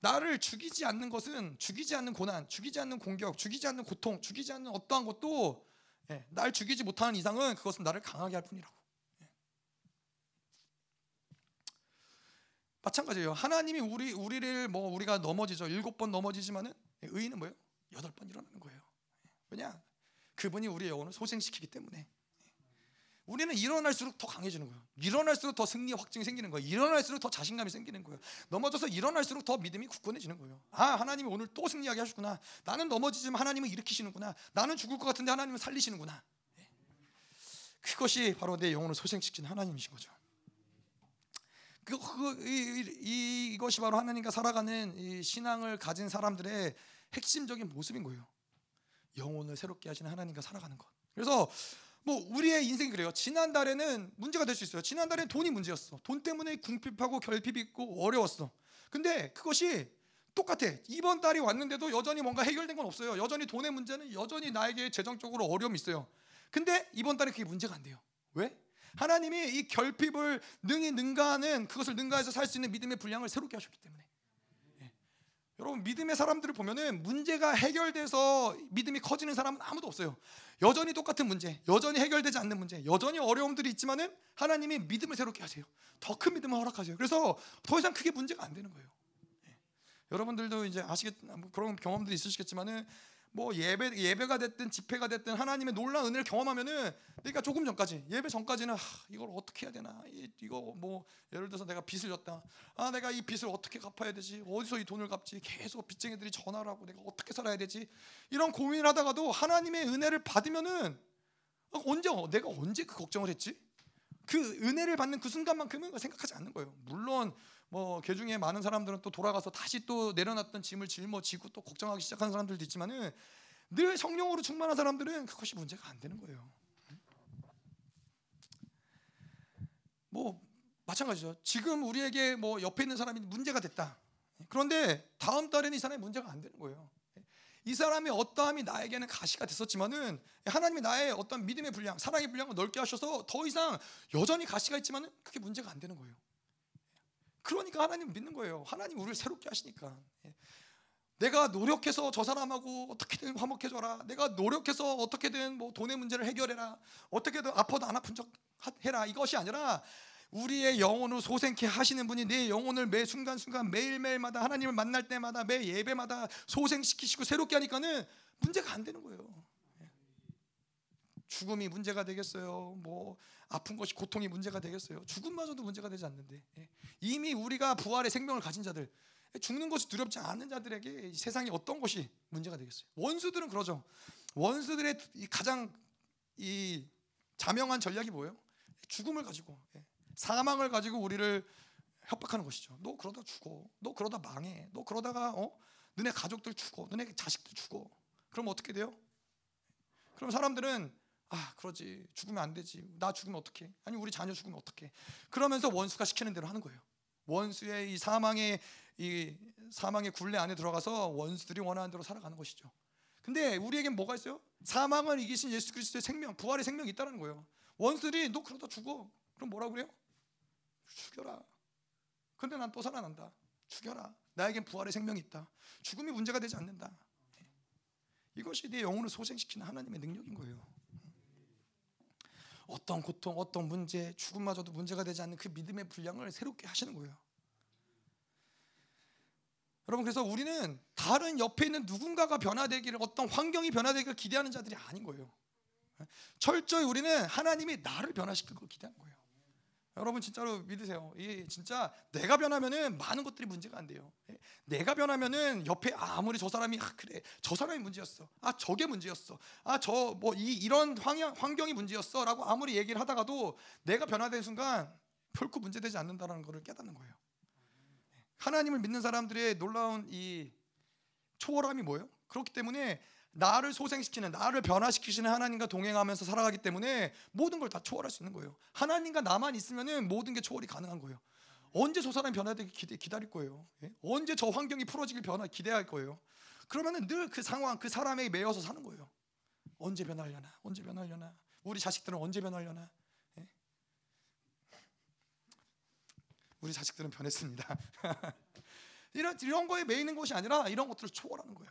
나를 죽이지 않는 것은 죽이지 않는 고난, 죽이지 않는 공격, 죽이지 않는 고통, 죽이지 않는 어떠한 것도 예, 날 죽이지 못하는 이상은 그것은 나를 강하게 할 뿐이라고. 예. 마찬가지예요. 하나님이 우리 우리를 뭐 우리가 넘어지죠. 일곱 번 넘어지지만은 의인은 뭐예요? 여덟 번 일어나는 거예요. 예. 왜냐? 그분이 우리의 영혼을 소생시키기 때문에. 우리는 일어날수록 더 강해지는 거예요. 일어날수록 더 승리 확증이 생기는 거예요. 일어날수록 더 자신감이 생기는 거예요. 넘어져서 일어날수록 더 믿음이 굳건해지는 거예요. 아, 하나님이 오늘 또 승리하게 하셨구나. 나는 넘어지지만 하나님은 일으키시는구나. 나는 죽을 것 같은데 하나님은 살리시는구나. 네. 그것이 바로 내 영혼을 소생시킨 하나님이신 거죠. 그, 그 이, 이, 이것이 바로 하나님과 살아가는 이 신앙을 가진 사람들의 핵심적인 모습인 거예요. 영혼을 새롭게 하시는 하나님과 살아가는 것. 그래서 뭐 우리의 인생이 그래요. 지난달에는 문제가 될 수 있어요. 지난달에 돈이 문제였어. 돈 때문에 궁핍하고 결핍이 있고 어려웠어. 근데 그것이 똑같아. 이번 달이 왔는데도 여전히 뭔가 해결된 건 없어요. 여전히 돈의 문제는 여전히 나에게 재정적으로 어려움이 있어요. 근데 이번 달에 그게 문제가 안 돼요. 왜? 하나님이 이 결핍을 능히 능가하는 그것을 능가해서 살 수 있는 믿음의 분량을 새롭게 하셨기 때문에. 여러분 믿음의 사람들을 보면은 문제가 해결돼서 믿음이 커지는 사람은 아무도 없어요. 여전히 똑같은 문제, 여전히 해결되지 않는 문제, 여전히 어려움들이 있지만은 하나님이 믿음을 새롭게 하세요. 더 큰 믿음을 허락하세요. 그래서 더 이상 크게 문제가 안 되는 거예요. 예. 여러분들도 이제 아시겠 뭐 그런 경험들이 있으시겠지만은 뭐 예배 예배가 됐든 집회가 됐든 하나님의 놀라운 은혜를 경험하면은 그러니까 조금 전까지 예배 전까지는 아, 이걸 어떻게 해야 되나? 이, 이거 뭐 예를 들어서 내가 빚을 졌다. 아 내가 이 빚을 어떻게 갚아야 되지? 어디서 이 돈을 갚지? 계속 빚쟁이들이 전화를 하고 내가 어떻게 살아야 되지? 이런 고민을 하다가도 하나님의 은혜를 받으면은 어, 언제 내가 언제 그 걱정을 했지 그 은혜를 받는 그 순간만큼은 생각하지 않는 거예요 물론 뭐개 중에 많은 사람들은 또 돌아가서 다시 또 내려놨던 짐을 짊어지고 또 걱정하기 시작하는 사람들도 있지만은 늘 성령으로 충만한 사람들은 그것이 문제가 안 되는 거예요. 뭐 마찬가지죠. 지금 우리에게 뭐 옆에 있는 사람이 문제가 됐다. 그런데 다음 달에는 이 사람이 문제가 안 되는 거예요. 이 사람의 어떠함이 나에게는 가시가 됐었지만은 하나님이 나의 어떤 믿음의 분량, 사랑의 분량을 넓게 하셔서 더 이상 여전히 가시가 있지만은 그게 문제가 안 되는 거예요. 그러니까 하나님 믿는 거예요. 하나님 우리를 새롭게 하시니까. 예. 내가 노력해서 저 사람하고 어떻게든 화목해져라. 내가 노력해서 어떻게든 뭐 돈의 문제를 해결해라. 어떻게든 아파도 안 아픈 척 해라. 이것이 아니라 우리의 영혼을 소생케 하시는 분이 내 영혼을 매 순간순간 매일매일마다 하나님을 만날 때마다 매 예배마다 소생시키시고 새롭게 하니까는 문제가 안 되는 거예요. 죽음이 문제가 되겠어요. 뭐 아픈 것이 고통이 문제가 되겠어요. 죽음마저도 문제가 되지 않는데 예. 이미 우리가 부활의 생명을 가진 자들 죽는 것이 두렵지 않은 자들에게 세상에 어떤 것이 문제가 되겠어요. 원수들은 그러죠. 원수들의 가장 이 자명한 전략이 뭐예요? 죽음을 가지고 예. 사망을 가지고 우리를 협박하는 것이죠. 너 그러다 죽어. 너 그러다 망해. 너 그러다가 어? 너네 가족들 죽어. 너네 자식들 죽어. 그럼 어떻게 돼요? 그럼 사람들은 아 그러지 죽으면 안 되지 나 죽으면 어떡해 아니 우리 자녀 죽으면 어떡해 그러면서 원수가 시키는 대로 하는 거예요 원수의 이 사망의 이 사망의 굴레 안에 들어가서 원수들이 원하는 대로 살아가는 것이죠 근데 우리에겐 뭐가 있어요 사망을 이기신 예수 그리스도의 생명 부활의 생명이 있다는 거예요 원수들이 너 그러다 죽어 그럼 뭐라 그래요 죽여라 근데 난 또 살아난다 죽여라 나에겐 부활의 생명이 있다 죽음이 문제가 되지 않는다 이것이 내 영혼을 소생시키는 하나님의 능력인 거예요 어떤 고통, 어떤 문제, 죽음마저도 문제가 되지 않는 그 믿음의 분량을 새롭게 하시는 거예요. 여러분 그래서 우리는 다른 옆에 있는 누군가가 변화되기를 어떤 환경이 변화되기를 기대하는 자들이 아닌 거예요. 철저히 우리는 하나님이 나를 변화시킬 걸 기대하는 거예요. 여러분 진짜로 믿으세요. 이 진짜 내가 변하면은 많은 것들이 문제가 안 돼요. 예? 내가 변하면은 옆에 아무리 저 사람이 아 그래 저 사람이 문제였어. 아 저게 문제였어. 아 저 뭐 이 이런 환경 환경이 문제였어라고 아무리 얘기를 하다가도 내가 변화된 순간 결코 문제되지 않는다라는 것을 깨닫는 거예요. 하나님을 믿는 사람들의 놀라운 이 초월함이 뭐예요? 그렇기 때문에 나를 소생시키는 나를 변화시키시는 하나님과 동행하면서 살아가기 때문에 모든 걸 다 초월할 수 있는 거예요. 하나님과 나만 있으면은 모든 게 초월이 가능한 거예요. 언제 저 사람이 변화되기 기대, 기다릴 거예요. 예? 언제 저 환경이 풀어지길 변화 기대할 거예요. 그러면은 늘 그 상황 그 사람에게 매여서 사는 거예요. 언제 변하려나? 언제 변하려나? 우리 자식들은 언제 변하려나? 예? 우리 자식들은 변했습니다. (laughs) 이런 이런 거에 매이는 것이 아니라 이런 것들을 초월하는 거예요.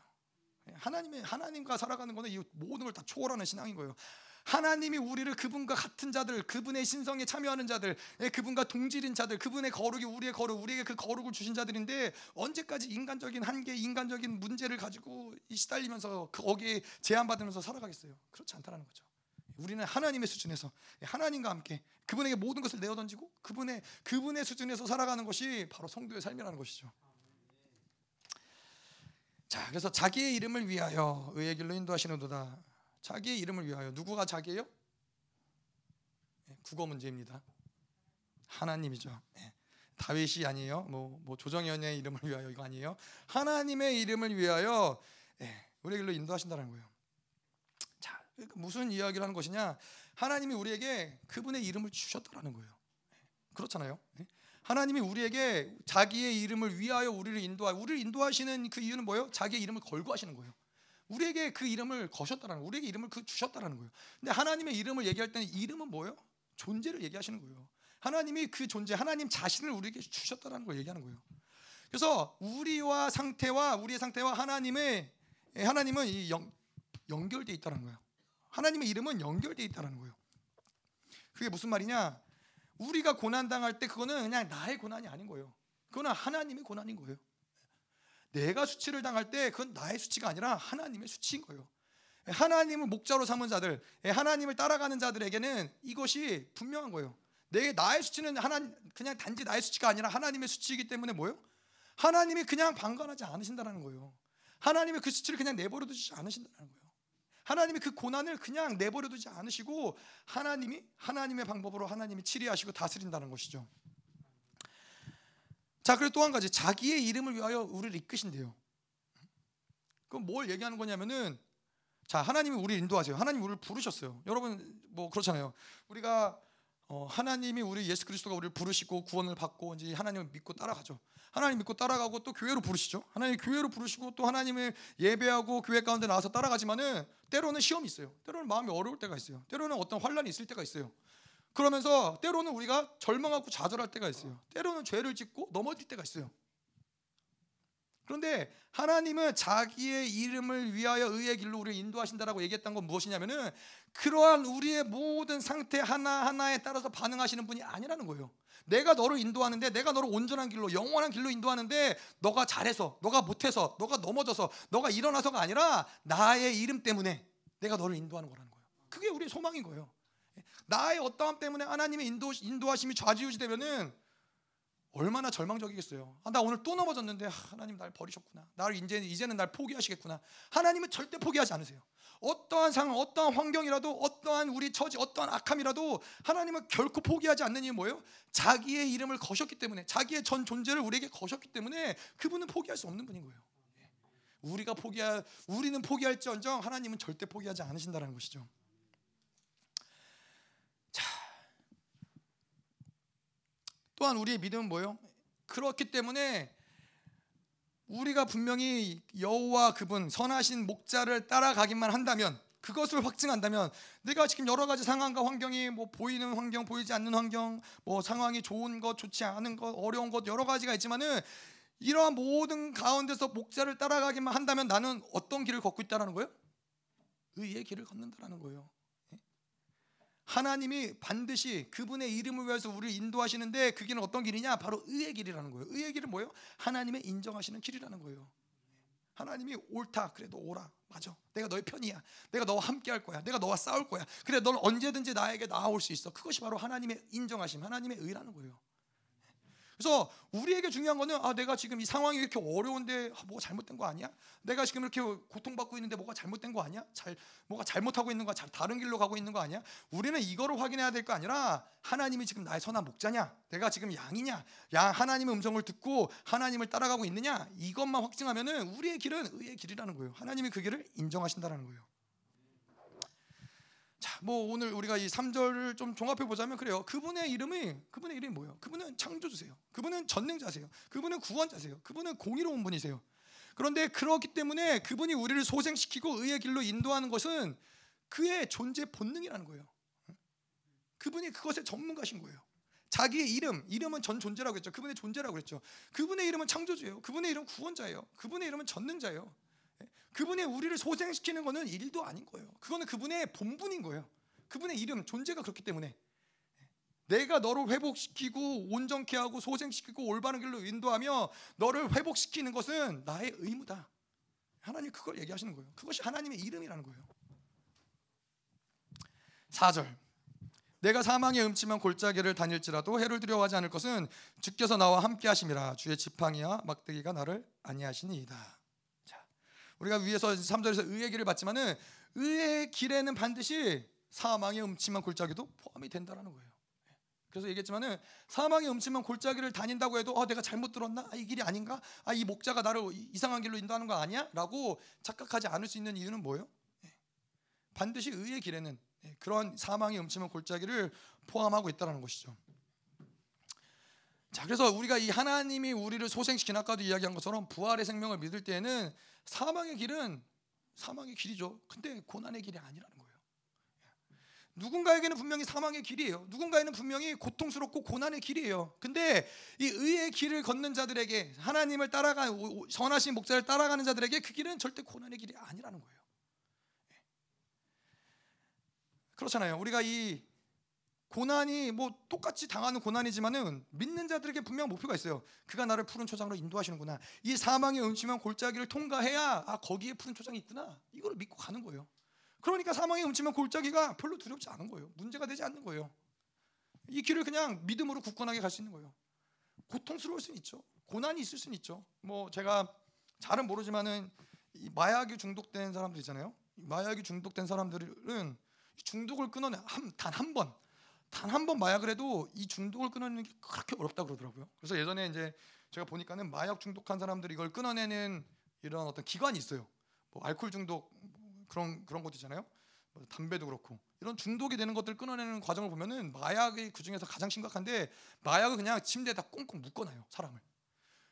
하나님의 하나님과 살아가는 거는 이 모든 걸 다 초월하는 신앙인 거예요. 하나님이 우리를 그분과 같은 자들, 그분의 신성에 참여하는 자들, 예, 그분과 동질인 자들, 그분의 거룩이 우리의 거룩, 우리에게 그 거룩을 주신 자들인데 언제까지 인간적인 한계, 인간적인 문제를 가지고 시달리면서 그 거기에 제한받으면서 살아가겠어요? 그렇지 않다는 거죠. 우리는 하나님의 수준에서 예, 하나님과 함께 그분에게 모든 것을 내어 던지고 그분의 그분의 수준에서 살아가는 것이 바로 성도의 삶이라는 것이죠. 자, 그래서 자기의 이름을 위하여 의의 길로 인도하시는도다. 자기의 이름을 위하여 누구가 자기예요? 네, 국어 문제입니다. 하나님이죠. 네. 다윗이 아니에요. 뭐, 뭐 조정현의 이름을 위하여 이거 아니에요. 하나님의 이름을 위하여 네, 우리의 길로 인도하신다는 거예요. 자, 그러니까 무슨 이야기를 하는 것이냐? 하나님이 우리에게 그분의 이름을 주셨다라는 거예요. 그렇잖아요. 하나님이 우리에게 자기의 이름을 위하여 우리를 인도하 우리를 인도하시는 그 이유는 뭐예요? 자기의 이름을 걸고 하시는 거예요. 우리에게 그 이름을 거셨다라는 우리에게 이름을 그 주셨다라는 거예요. 근데 하나님의 이름을 얘기할 때는 이름은 뭐예요? 존재를 얘기하시는 거예요. 하나님이 그 존재, 하나님 자신을 우리에게 주셨다라는 걸 얘기하는 거예요. 그래서 우리와 상태와 우리의 상태와 하나님의 하나님은 이 연, 연결돼 있다는 거예요. 하나님의 이름은 연결돼 있다는 거예요. 그게 무슨 말이냐? 우리가 고난 당할 때 그거는 그냥 나의 고난이 아닌 거예요. 그거는 하나님의 고난인 거예요. 내가 수치를 당할 때 그건 나의 수치가 아니라 하나님의 수치인 거예요. 하나님을 목자로 삼은 자들, 하나님을 따라가는 자들에게는 이것이 분명한 거예요. 내 나의 수치는 하나 그냥 단지 나의 수치가 아니라 하나님의 수치이기 때문에 뭐요? 하나님이 그냥 방관하지 않으신다는 거예요. 하나님의 그 수치를 그냥 내버려 두지 않으신다는 거예요. 하나님이 그 고난을 그냥 내버려 두지 않으시고 하나님이 하나님의 방법으로 하나님이 치리하시고 다스린다는 것이죠. 자, 그리고 또 한 가지 자기의 이름을 위하여 우리를 이끄신대요. 그럼 뭘 얘기하는 거냐면은 자, 하나님이 우리를 인도하세요. 하나님 우리를 부르셨어요. 여러분 뭐 그렇잖아요. 우리가 어, 하나님이 우리 예수 그리스도가 우리를 부르시고 구원을 받고 이제 하나님을 믿고 따라가죠. 하나님 믿고 따라가고 또 교회로 부르시죠. 하나님 교회로 부르시고 또 하나님을 예배하고 교회 가운데 나와서 따라가지만은 때로는 시험이 있어요. 때로는 마음이 어려울 때가 있어요. 때로는 어떤 환란이 있을 때가 있어요. 그러면서 때로는 우리가 절망하고 좌절할 때가 있어요. 때로는 죄를 짓고 넘어질 때가 있어요. 그런데 하나님은 자기의 이름을 위하여 의의 길로 우리를 인도하신다라고 얘기했던 건 무엇이냐면은 그러한 우리의 모든 상태 하나하나에 따라서 반응하시는 분이 아니라는 거예요. 내가 너를 인도하는데 내가 너를 온전한 길로 영원한 길로 인도하는데 너가 잘해서 너가 못해서 너가 넘어져서 너가 일어나서가 아니라 나의 이름 때문에 내가 너를 인도하는 거라는 거예요. 그게 우리의 소망인 거예요. 나의 어떠함 때문에 하나님의 인도, 인도하심이 좌지우지 되면은 얼마나 절망적이겠어요. 아, 나 오늘 또 넘어졌는데 아, 하나님 날 버리셨구나. 나를 이제 이제는 날 포기하시겠구나. 하나님은 절대 포기하지 않으세요. 어떠한 상황, 어떠한 환경이라도, 어떠한 우리 처지, 어떠한 악함이라도 하나님은 결코 포기하지 않는 이유 뭐예요? 자기의 이름을 거셨기 때문에, 자기의 전 존재를 우리에게 거셨기 때문에 그분은 포기할 수 없는 분인 거예요. 예. 우리가 포기할, 우리는 포기할지언정 하나님은 절대 포기하지 않으신다는 것이죠. 또한 우리의 믿음은 뭐예요? 그렇기 때문에 우리가 분명히 여호와 그분 선하신 목자를 따라가기만 한다면 그것을 확증한다면 내가 지금 여러 가지 상황과 환경이 뭐 보이는 환경 보이지 않는 환경 뭐 상황이 좋은 것 좋지 않은 것 어려운 것 여러 가지가 있지만은 이러한 모든 가운데서 목자를 따라가기만 한다면 나는 어떤 길을 걷고 있다라는 거예요? 의의 길을 걷는다라는 거예요. 하나님이 반드시 그분의 이름을 위해서 우리를 인도하시는데 그 길은 어떤 길이냐? 바로 의의 길이라는 거예요. 의의 길은 뭐예요? 하나님의 인정하시는 길이라는 거예요. 하나님이 옳다. 그래도 오라. 맞아. 내가 너의 편이야. 내가 너와 함께 할 거야. 내가 너와 싸울 거야. 그래, 넌 언제든지 나에게 나아올 수 있어. 그것이 바로 하나님의 인정하심, 하나님의 의라는 거예요. 그래서 우리에게 중요한 거는 아 내가 지금 이 상황이 이렇게 어려운데 아, 뭐가 잘못된 거 아니야? 내가 지금 이렇게 고통받고 있는데 뭐가 잘못된 거 아니야? 잘 뭐가 잘못하고 있는 거잘 다른 길로 가고 있는 거 아니야? 우리는 이거를 확인해야 될 거 아니라 하나님이 지금 나의 선한 목자냐? 내가 지금 양이냐? 양 하나님의 음성을 듣고 하나님을 따라가고 있느냐? 이것만 확증하면은 우리의 길은 의의 길이라는 거예요. 하나님이 그 길을 인정하신다라는 거예요. 자, 뭐 오늘 우리가 이 3절을 좀 종합해 보자면 그래요. 그분의 이름이 그분의 이름이 뭐예요? 그분은 창조주세요. 그분은 전능자세요. 그분은 구원자세요. 그분은 공의로운 분이세요. 그런데 그렇기 때문에 그분이 우리를 소생시키고 의의 길로 인도하는 것은 그의 존재 본능이라는 거예요. 그분이 그것의 전문가신 거예요. 자기의 이름, 이름은 전 존재라고 했죠. 그분의 존재라고 그랬죠. 그분의 이름은 창조주예요. 그분의 이름은 구원자예요. 그분의 이름은 전능자예요. 그분의 우리를 소생시키는 것은 일도 아닌 거예요. 그거는 그분의 본분인 거예요. 그분의 이름, 존재가 그렇기 때문에 내가 너를 회복시키고 온전케 하고 소생시키고 올바른 길로 인도하며 너를 회복시키는 것은 나의 의무다. 하나님 그걸 얘기하시는 거예요. 그것이 하나님의 이름이라는 거예요. 4절 내가 사망의 음침한 골짜기를 다닐지라도 해를 두려워하지 않을 것은 주께서 나와 함께 하심이라 주의 지팡이와 막대기가 나를 안니하시니이다. 우리가 위에서 3절에서 의의 길을 봤지만은 의의 길에는 반드시 사망의 음침한 골짜기도 포함이 된다라는 거예요. 그래서 얘기했지만은 사망의 음침한 골짜기를 다닌다고 해도 어, 내가 잘못 들었나? 아, 이 길이 아닌가? 아, 이 목자가 나를 이상한 길로 인도하는 거 아니야? 라고 착각하지 않을 수 있는 이유는 뭐예요? 예. 반드시 의의 길에는 예, 그런 사망의 음침한 골짜기를 포함하고 있다는 것이죠. 자, 그래서 우리가 이 하나님이 우리를 소생시킨 아까도 이야기한 것처럼 부활의 생명을 믿을 때에는 사망의 길은 사망의 길이죠. 근데 고난의 길이 아니라는 거예요. 누군가에게는 분명히 사망의 길이에요. 누군가에는 분명히 고통스럽고 고난의 길이에요. 근데 이 의의 길을 걷는 자들에게 하나님을 따라가 선하신 목자를 따라가는 자들에게 그 길은 절대 고난의 길이 아니라는 거예요. 그렇잖아요. 우리가 이 고난이 뭐 똑같이 당하는 고난이지만은 믿는 자들에게 분명 목표가 있어요. 그가 나를 푸른 초장으로 인도하시는구나. 이 사망의 음침한 골짜기를 통과해야 아 거기에 푸른 초장이 있구나. 이걸 믿고 가는 거예요. 그러니까 사망의 음침한 골짜기가 별로 두렵지 않은 거예요. 문제가 되지 않는 거예요. 이 길을 그냥 믿음으로 굳건하게 갈 수 있는 거예요. 고통스러울 수는 있죠. 고난이 있을 수는 있죠. 뭐 제가 잘은 모르지만은 마약이 중독된 사람들 있잖아요. 마약이 중독된 사람들은 중독을 끊어내 단한 번. 단 한 번 마약을 해도 이 중독을 끊어내는 게 그렇게 어렵다 그러더라고요. 그래서 예전에 이제 제가 보니까는 마약 중독한 사람들이 이걸 끊어내는 이런 어떤 기관이 있어요. 뭐 알코올 중독 그런 그런 것도 있잖아요. 뭐 담배도 그렇고 이런 중독이 되는 것들 끊어내는 과정을 보면은 마약이 그 중에서 가장 심각한데 마약을 그냥 침대에다 꽁꽁 묶어놔요 사람을.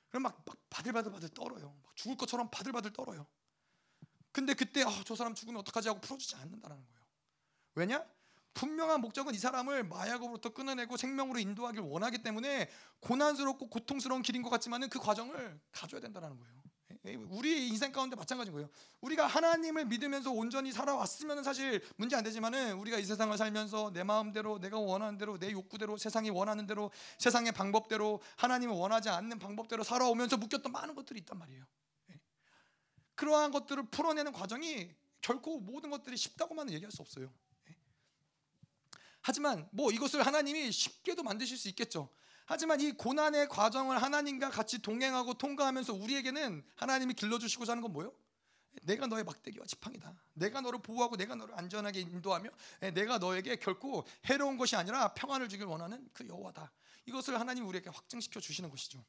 그럼 막, 막 바들바들 바들 떨어요. 막 죽을 것처럼 바들바들 떨어요. 근데 그때 어, 저 사람 죽으면 어떡하지 하고 풀어주지 않는다는 거예요. 왜냐? 분명한 목적은 이 사람을 마약으로부터 끊어내고 생명으로 인도하길 원하기 때문에 고난스럽고 고통스러운 길인 것 같지만은 그 과정을 가져야 된다는 거예요. 예, 예, 우리 인생 가운데 마찬가지인 거예요. 우리가 하나님을 믿으면서 온전히 살아왔으면 사실 문제 안 되지만은 우리가 이 세상을 살면서 내 마음대로 내가 원하는 대로 내 욕구대로 세상이 원하는 대로 세상의 방법대로 하나님을 원하지 않는 방법대로 살아오면서 묶였던 많은 것들이 있단 말이에요. 예. 그러한 것들을 풀어내는 과정이 결코 모든 것들이 쉽다고만 얘기할 수 없어요. 하지만 뭐 이것을 하나님이 쉽게도 만드실 수 있겠죠. 하지만 이 고난의 과정을 하나님과 같이 동행하고 통과하면서 우리에게는 하나님이 길러주시고자 하는 건 뭐예요? 내가 너의 막대기와 지팡이다. 내가 너를 보호하고 내가 너를 안전하게 인도하며 예, 내가 너에게 결코 해로운 것이 아니라 평안을 주길 원하는 그 여호와다. 이것을 하나님 우리에게 확증시켜 주시는 것이죠.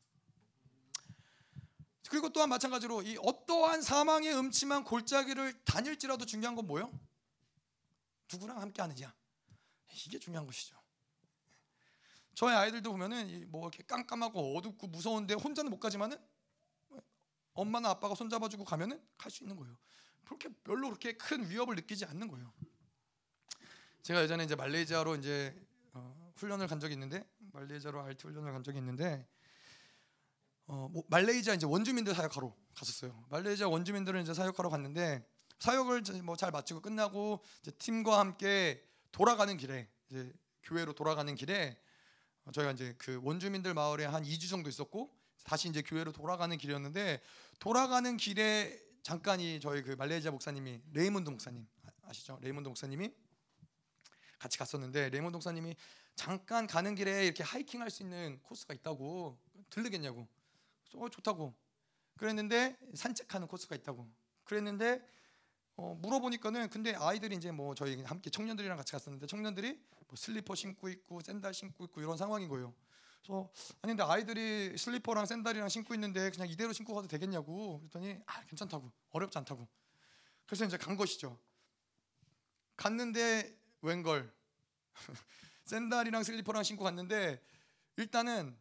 그리고 또한 마찬가지로 이 어떠한 사망의 음침한 골짜기를 다닐지라도 중요한 건 뭐예요? 누구랑 함께 하느냐? 이게 중요한 것이죠. 저희 아이들도 보면은 뭐 이렇게 깜깜하고 어둡고 무서운데 혼자는 못 가지만은 엄마나 아빠가 손잡아주고 가면은 갈 수 있는 거예요. 그렇게 별로 그렇게 큰 위협을 느끼지 않는 거예요. 제가 예전에 이제 말레이시아로 이제 어, 훈련을 간 적이 있는데 말레이시아로 RT 훈련을 간 적이 있는데 어, 뭐 말레이시아 이제 원주민들 사역하러 갔었어요. 말레이시아 원주민들은 이제 사역하러 갔는데 사역을 뭐 잘 마치고 끝나고 팀과 함께 돌아가는 길에 이제 교회로 돌아가는 길에 저희가 이제 그 원주민들 마을에 한 2주 정도 있었고 다시 이제 교회로 돌아가는 길이었는데 돌아가는 길에 잠깐 이 저희 그 말레이시아 목사님이 레이몬드 목사님 아- 아시죠? 레이몬드 목사님이 같이 갔었는데 레이몬드 목사님이 잠깐 가는 길에 이렇게 하이킹 할 수 있는 코스가 있다고 들르겠냐고. 어 좋다고. 그랬는데 산책하는 코스가 있다고. 그랬는데 어, 물어보니까는 근데 아이들이 이제 뭐 저희 함께 청년들이랑 같이 갔었는데 청년들이 뭐 슬리퍼 신고 있고 샌들 신고 있고 이런 상황인 거예요. 그래서 아니 근데 아이들이 슬리퍼랑 샌들이랑 신고 있는데 그냥 이대로 신고 가도 되겠냐고 그랬더니 아 괜찮다고 어렵지 않다고 그래서 이제 간 것이죠. 갔는데 웬걸 (laughs) 샌들이랑 슬리퍼랑 신고 갔는데 일단은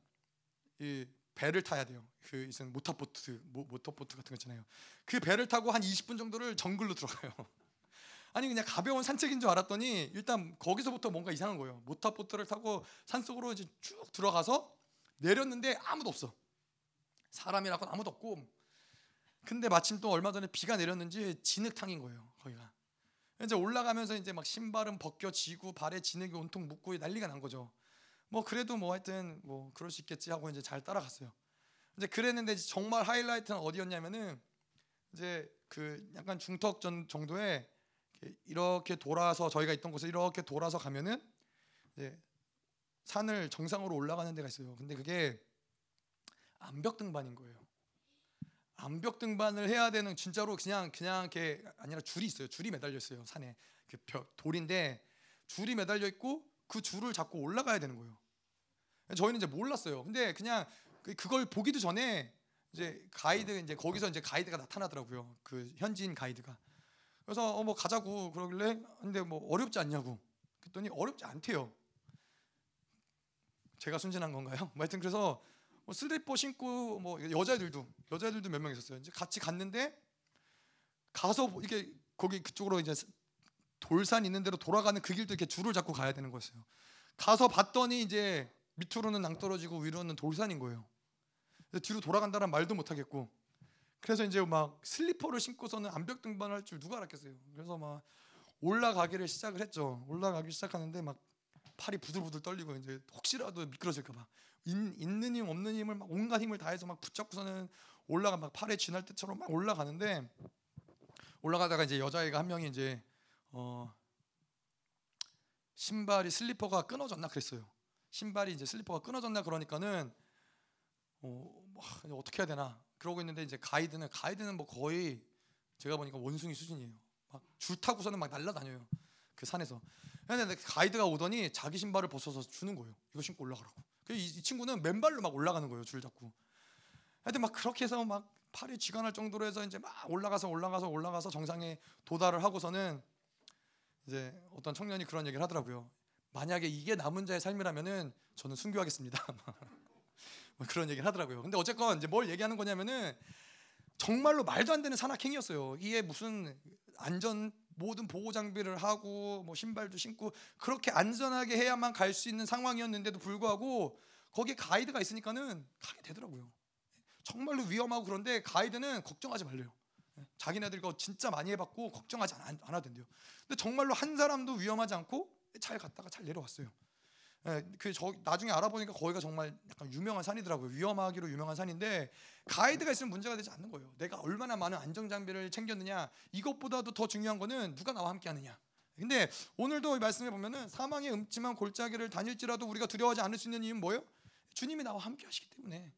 이 배를 타야 돼요. 그 있은 모터보트 모, 모터보트 같은 거 있잖아요. 그 배를 타고 한 20분 정도를 정글로 들어가요. (laughs) 아니 그냥 가벼운 산책인 줄 알았더니 일단 거기서부터 뭔가 이상한 거예요. 모터보트를 타고 산속으로 이제 쭉 들어가서 내렸는데 아무도 없어. 사람이라고는 아무도 없고. 근데 마침 또 얼마 전에 비가 내렸는지 진흙탕인 거예요. 거기가. 이제 올라가면서 이제 막 신발은 벗겨지고 발에 진흙이 온통 묻고 난리가 난 거죠. 뭐 그래도 뭐 하여튼 뭐 그럴 수 있겠지 하고 이제 잘 따라갔어요. 이제 그랬는데 정말 하이라이트는 어디였냐면은 이제 그 약간 중턱 전 정도에 이렇게 돌아서 저희가 있던 곳에 이렇게 돌아서 가면은 이제 산을 정상으로 올라가는 데가 있어요. 근데 그게 암벽 등반인 거예요. 암벽 등반을 해야 되는 진짜로 그냥 그냥 이렇게 아니라 줄이 있어요. 줄이 매달려 있어요. 산에 그 벽, 돌인데 줄이 매달려 있고 그 줄을 잡고 올라가야 되는 거예요. 저희는 이제 몰랐어요. 근데 그냥 그- 그걸 보기도 전에 이제 가이드 이제 거기서 이제 가이드가 나타나더라고요. 그 현지인 가이드가. 그래서 어 뭐 가자고 그러길래 근데 뭐 어렵지 않냐고. 그랬더니 어렵지 않대요. 제가 순진한 건가요? 뭐 하여튼 그래서 뭐 슬리퍼 신고 뭐 여자들도 여자들도 몇 명 있었어요. 이제 같이 갔는데 가서 이게 거기 그쪽으로 이제 돌산 있는 데로 돌아가는 그 길도 이렇게 줄을 잡고 가야 되는 거였어요. 가서 봤더니 이제 밑으로는 낭떠러지고 위로는 돌산인 거예요. 그래서 뒤로 돌아간다는 말도 못 하겠고. 그래서 이제 막 슬리퍼를 신고서는 암벽 등반할 줄 누가 알았겠어요. 그래서 막 올라가기를 시작을 했죠. 올라가기 시작하는데 막 팔이 부들부들 떨리고 이제 혹시라도 미끄러질까 봐 있는 힘 없는 힘을 막 온갖 힘을 다해서 막 붙잡고서는 올라가 막 팔에 쥐날 때처럼 막 올라가는데 올라가다가 이제 여자애가 한 명이 이제 어 신발이 슬리퍼가 끊어졌나 그랬어요. 신발이 이제 슬리퍼가 끊어졌나 그러니까는 어, 뭐, 하, 어떻게 해야 되나 그러고 있는데 이제 가이드는 가이드는 뭐 거의 제가 보니까 원숭이 수준이에요. 막 줄 타고서는 막 날라다녀요. 그 산에서. 근데 가이드가 오더니 자기 신발을 벗어서 주는 거예요. 이거 신고 올라가라고. 그 이, 이 친구는 맨발로 막 올라가는 거예요. 줄 잡고. 하여튼 막 그렇게 해서 막 팔이 쥐가 날 정도로 해서 이제 막 올라가서 올라가서 올라가서 정상에 도달을 하고서는 이제 어떤 청년이 그런 얘기를 하더라고요. 만약에 이게 남은 자의 삶이라면은 저는 순교하겠습니다. (laughs) 뭐 그런 얘기를 하더라고요. 근데 어쨌건 이제 뭘 얘기하는 거냐면은 정말로 말도 안 되는 산악행위였어요. 이게 무슨 안전 모든 보호 장비를 하고 뭐 신발도 신고 그렇게 안전하게 해야만 갈 수 있는 상황이었는데도 불구하고 거기에 가이드가 있으니까는 가게 되더라고요. 정말로 위험하고 그런데 가이드는 걱정하지 말래요. 자기네들 이거 진짜 많이 해봤고 걱정하지 않, 않아도 된대요. 근데 정말로 한 사람도 위험하지 않고 잘 갔다가 잘 내려왔어요. 예, 그 저 나중에 알아보니까 거기가 정말 약간 유명한 산이더라고요. 위험하기로 유명한 산인데 가이드가 있으면 문제가 되지 않는 거예요. 내가 얼마나 많은 안전 장비를 챙겼느냐 이것보다도 더 중요한 거는 누가 나와 함께하느냐. 근데 오늘도 말씀해 보면은 사망의 음침한 골짜기를 다닐지라도 우리가 두려워하지 않을 수 있는 이유는 뭐예요? 주님이 나와 함께하시기 때문에.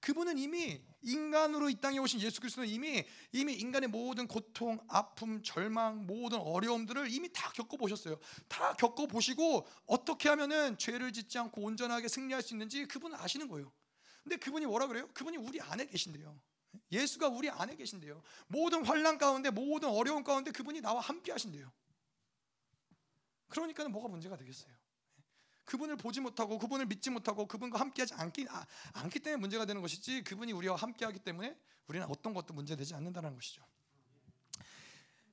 그분은 이미 인간으로 이 땅에 오신 예수 그리스도는 이미 이미 인간의 모든 고통, 아픔, 절망, 모든 어려움들을 이미 다 겪어 보셨어요. 다 겪어 보시고 어떻게 하면은 죄를 짓지 않고 온전하게 승리할 수 있는지 그분은 아시는 거예요. 근데 그분이 뭐라 그래요? 그분이 우리 안에 계신대요. 예수가 우리 안에 계신대요. 모든 환란 가운데 모든 어려움 가운데 그분이 나와 함께 하신대요. 그러니까는 뭐가 문제가 되겠어요? 그분을 보지 못하고 그분을 믿지 못하고 그분과 함께하지 않기 아, 않기 때문에 문제가 되는 것이지 그분이 우리와 함께하기 때문에 우리는 어떤 것도 문제되지 않는다는 것이죠.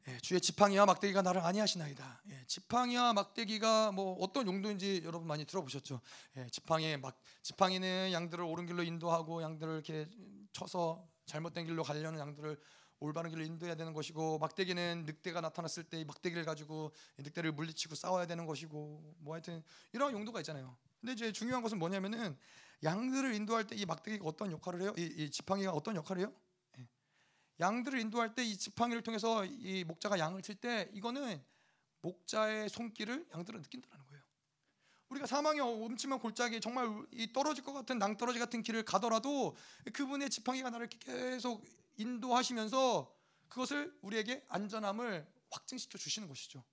예, 주의 지팡이와 막대기가 나를 아니하시나이다. 예, 지팡이와 막대기가 뭐 어떤 용도인지 여러분 많이 들어보셨죠. 예, 지팡이 막 지팡이는 양들을 옳은 길로 인도하고 양들을 이렇게 쳐서 잘못된 길로 가려는 양들을 올바른 길로 인도해야 되는 것이고 막대기는 늑대가 나타났을 때 이 막대기를 가지고 늑대를 물리치고 싸워야 되는 것이고 뭐 하여튼 이런 용도가 있잖아요. 근데 이제 중요한 것은 뭐냐면은 양들을 인도할 때 이 막대기가 어떤 역할을 해요? 이, 이 지팡이가 어떤 역할을 해요? 예. 양들을 인도할 때 이 지팡이를 통해서 이 목자가 양을 칠 때 이거는 목자의 손길을 양들은 느낀다는 거예요. 우리가 사망의 엄침한 골짜기 정말 이 떨어질 것 같은 낭떠러지 같은 길을 가더라도 그분의 지팡이가 나를 계속 인도하시면서 그것을 우리에게 안전함을 확증시켜 주시는 것이죠.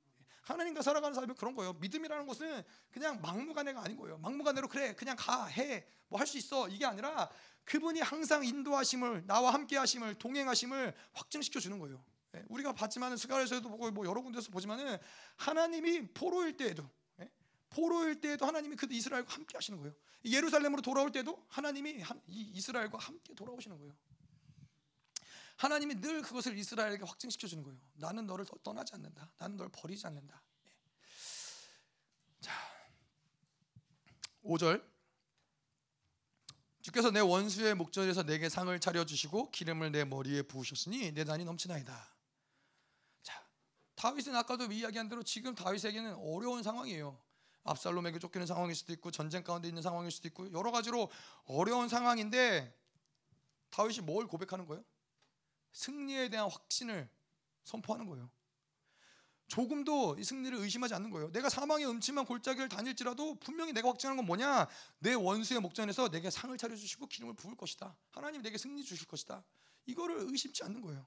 하나님과 살아가는 삶은 그런 거예요. 믿음이라는 것은 그냥 막무가내가 아닌 거예요. 막무가내로 그래 그냥 가 해 뭐 할 수 있어 이게 아니라 그분이 항상 인도하심을 나와 함께하심을 동행하심을 확증시켜 주는 거예요. 예, 우리가 봤지만은 스가랴서도 보고 뭐 여러 군데서 보지만은 하나님이 포로일 때에도 예, 포로일 때에도 하나님이 그 이스라엘과 함께 하시는 거예요. 예루살렘으로 돌아올 때도 하나님이 이스라엘과 함께 돌아오시는 거예요. 하나님이 늘 그것을 이스라엘에게 확증시켜 주는 거예요. 나는 너를 떠나지 않는다. 나는 너를 버리지 않는다. 예. 자, 5절 주께서 내 원수의 목전에서 내게 상을 차려 주시고 기름을 내 머리에 부으셨으니 내 잔이 넘치나이다. 자, 다윗은 아까도 이야기한 대로 지금 다윗에게는 어려운 상황이에요. 압살롬에게 쫓기는 상황일 수도 있고 전쟁 가운데 있는 상황일 수도 있고 여러 가지로 어려운 상황인데 다윗이 뭘 고백하는 거예요? 승리에 대한 확신을 선포하는 거예요. 조금도 이 승리를 의심하지 않는 거예요. 내가 사망의 음침한 골짜기를 다닐지라도 분명히 내가 확증하는 건 뭐냐? 내 원수의 목전에서 내게 상을 차려 주시고 기름을 부을 것이다. 하나님 내게 승리 주실 것이다. 이거를 의심치 않는 거예요.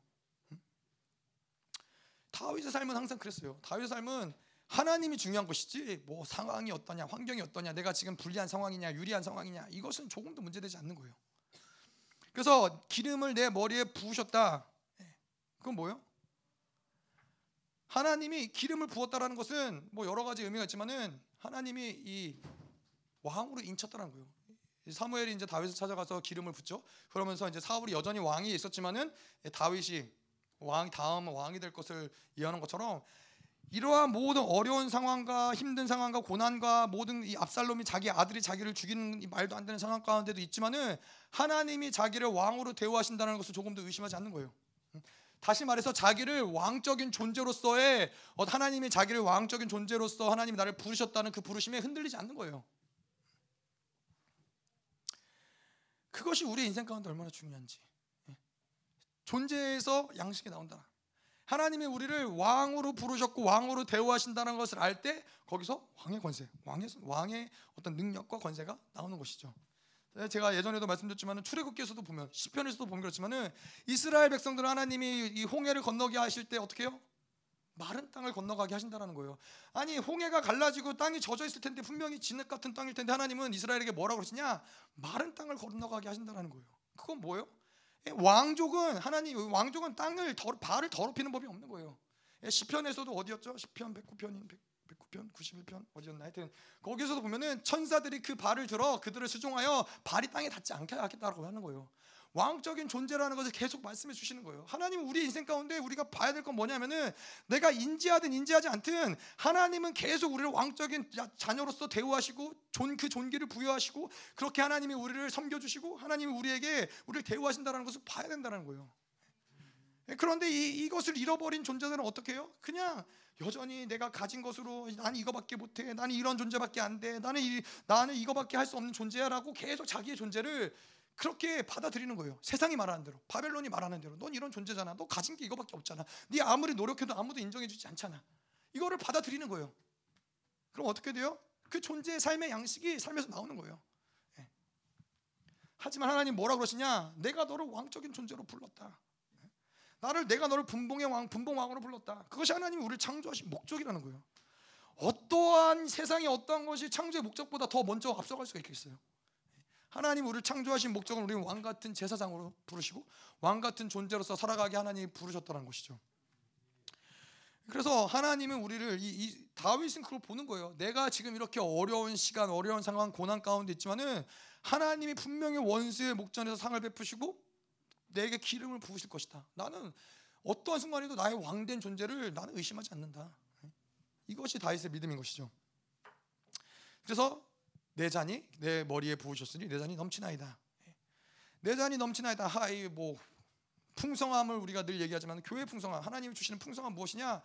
다윗의 삶은 항상 그랬어요. 다윗의 삶은 하나님이 중요한 것이지 뭐 상황이 어떠냐, 환경이 어떠냐, 내가 지금 불리한 상황이냐, 유리한 상황이냐 이것은 조금도 문제되지 않는 거예요. 그래서 기름을 내 머리에 부으셨다. 예. 그건 뭐예요? 하나님이 기름을 부었다라는 것은 뭐 여러 가지 의미가 있지만은 하나님이 이 왕으로 인쳤다는 거예요. 사무엘이 이제 다윗을 찾아가서 기름을 붓죠. 그러면서 이제 사울이 여전히 왕이 있었지만은 다윗이 왕 다음 왕이 될 것을 예언한 것처럼 이러한 모든 어려운 상황과 힘든 상황과 고난과 모든 이 압살롬이 자기 아들이 자기를 죽이는 말도 안 되는 상황 가운데도 있지만은 하나님이 자기를 왕으로 대우하신다는 것을 조금도 의심하지 않는 거예요. 다시 말해서 자기를 왕적인 존재로서의 어, 하나님이 자기를 왕적인 존재로서 하나님이 나를 부르셨다는 그 부르심에 흔들리지 않는 거예요. 그것이 우리 인생 가운데 얼마나 중요한지. 예. 존재에서 양식이 나온다. 하나님이 우리를 왕으로 부르셨고 왕으로 대우하신다는 것을 알 때 거기서 왕의 권세, 왕의 왕의 어떤 능력과 권세가 나오는 것이죠. 제가 예전에도 말씀드렸지만 출애굽기에서도 보면 시편에서도 보면 그렇지만은 이스라엘 백성들은 하나님이 이 홍해를 건너게 하실 때 어떻게 해요? 마른 땅을 건너가게 하신다는 거예요. 아니 홍해가 갈라지고 땅이 젖어 있을 텐데 분명히 진흙 같은 땅일 텐데 하나님은 이스라엘에게 뭐라고 그러시냐? 마른 땅을 건너가게 하신다는 거예요. 그건 뭐예요? 예, 왕족은 하나님 왕족은 땅을 더, 발을 더럽히는 법이 없는 거예요. 예, 시편에서도 어디였죠? 시편 109편인 109편, 91편 어디였나 하여튼 거기서도 보면은 천사들이 그 발을 들어 그들을 수종하여 발이 땅에 닿지 않게 하겠다라고 하는 거예요. 왕적인 존재라는 것을 계속 말씀해 주시는 거예요. 하나님은 우리 인생 가운데 우리가 봐야 될 건 뭐냐면은 내가 인지하든 인지하지 않든 하나님은 계속 우리를 왕적인 자녀로서 대우하시고 존 그 존귀를 부여하시고 그렇게 하나님이 우리를 섬겨 주시고 하나님이 우리에게 우리를 대우하신다는 것을 봐야 된다는 거예요. 그런데 이, 이것을 잃어버린 존재들은 어떻게 해요? 그냥 여전히 내가 가진 것으로 나는 이거밖에 못해, 나는 이런 존재밖에 안 돼, 나는 이, 나는 이거밖에 할 수 없는 존재야라고 계속 자기의 존재를 그렇게 받아들이는 거예요. 세상이 말하는 대로, 바벨론이 말하는 대로, 넌 이런 존재잖아. 너 가진 게 이거밖에 없잖아. 네 아무리 노력해도 아무도 인정해주지 않잖아. 이거를 받아들이는 거예요. 그럼 어떻게 돼요? 그 존재의 삶의 양식이 삶에서 나오는 거예요. 예. 하지만 하나님 뭐라 그러시냐? 내가 너를 왕적인 존재로 불렀다. 예. 나를 내가 너를 분봉의 왕, 분봉 왕으로 불렀다. 그것이 하나님이 우리를 창조하신 목적이라는 거예요. 어떠한 세상의 어떠한 것이 창조의 목적보다 더 먼저 앞서갈 수가 있겠어요? 하나님 우리를 창조하신 목적은 우리는 왕 같은 제사장으로 부르시고 왕 같은 존재로서 살아가게 하나님이 부르셨다는 것이죠. 그래서 하나님은 우리를 이, 이 다윗은 그걸 보는 거예요. 내가 지금 이렇게 어려운 시간, 어려운 상황, 고난 가운데 있지만은 하나님이 분명히 원수의 목전에서 상을 베푸시고 내게 기름을 부으실 것이다. 나는 어떠한 순간에도 나의 왕된 존재를 나는 의심하지 않는다. 이것이 다윗의 믿음인 것이죠. 그래서 내 잔이 내 머리에 부으셨으니 내 잔이 넘치나이다. 내 잔이 넘치나이다. 하이 뭐 풍성함을 우리가 늘 얘기하지만 교회 풍성함 하나님이 주시는 풍성함 무엇이냐?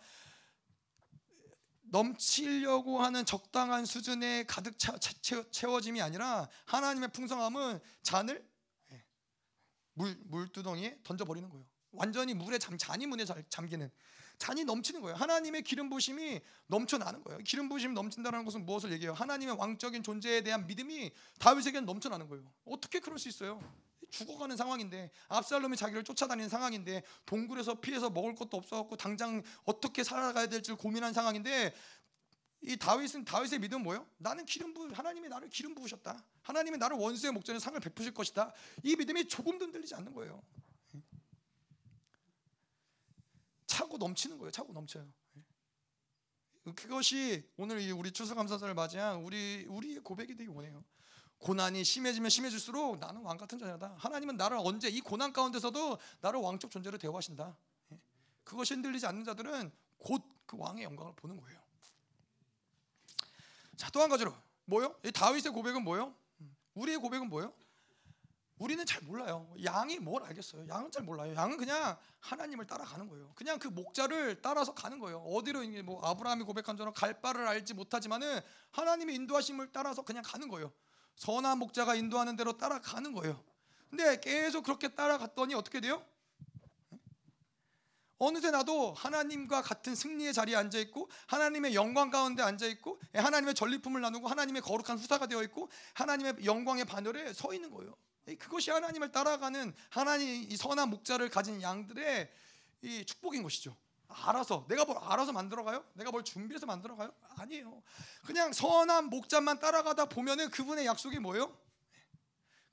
넘치려고 하는 적당한 수준의 가득 채워짐이 아니라 하나님의 풍성함은 잔을 예, 물 물두덩이에 던져 버리는 거예요. 완전히 물에 잠 잔이 문에 잠기는 잔이 넘치는 거예요. 하나님의 기름 부심이 넘쳐나는 거예요. 기름 부심이 넘친다는 것은 무엇을 얘기해요? 하나님의 왕적인 존재에 대한 믿음이 다윗에게는 넘쳐나는 거예요. 어떻게 그럴 수 있어요? 죽어가는 상황인데 압살롬이 자기를 쫓아다니는 상황인데 동굴에서 피해서 먹을 것도 없어갖고 당장 어떻게 살아가야 될지 고민한 상황인데 이 다윗은 다윗의 믿음은 뭐예요? 나는 기름 부 하나님이 나를 기름 부으셨다. 하나님이 나를 원수의 목전에 상을 베푸실 것이다. 이 믿음이 조금도 흔들리지 않는 거예요. 차고 넘치는 거예요. 차고 넘쳐요. 그것이 오늘 우리 추수감사절을 맞이한 우리 우리의 고백이 되기 원해요. 고난이 심해지면 심해질수록 나는 왕 같은 자녀다. 하나님은 나를 언제 이 고난 가운데서도 나를 왕적 존재로 대우하신다. 그것이 흔들리지 않는 자들은 곧 그 왕의 영광을 보는 거예요. 자, 또 한 가지로 뭐요? 이 다윗의 고백은 뭐요? 우리의 고백은 뭐요? 우리는 잘 몰라요. 양이 뭘 알겠어요? 양은 잘 몰라요. 양은 그냥 하나님을 따라가는 거예요. 그냥 그 목자를 따라서 가는 거예요. 어디로 이게 뭐 아브라함이 고백한 처럼 갈 바를 알지 못하지만은 하나님의 인도하심을 따라서 그냥 가는 거예요. 선한 목자가 인도하는 대로 따라가는 거예요. 근데 계속 그렇게 따라갔더니 어떻게 돼요? 어느새 나도 하나님과 같은 승리의 자리에 앉아 있고 하나님의 영광 가운데 앉아 있고 하나님의 전리품을 나누고 하나님의 거룩한 후사가 되어 있고 하나님의 영광의 반열에 서 있는 거예요. 그것이 하나님을 따라가는 하나님 이 선한 목자를 가진 양들의 이 축복인 것이죠. 알아서 내가 뭘 알아서 만들어가요? 내가 뭘 준비해서 만들어가요? 아니에요. 그냥 선한 목자만 따라가다 보면은 그분의 약속이 뭐예요?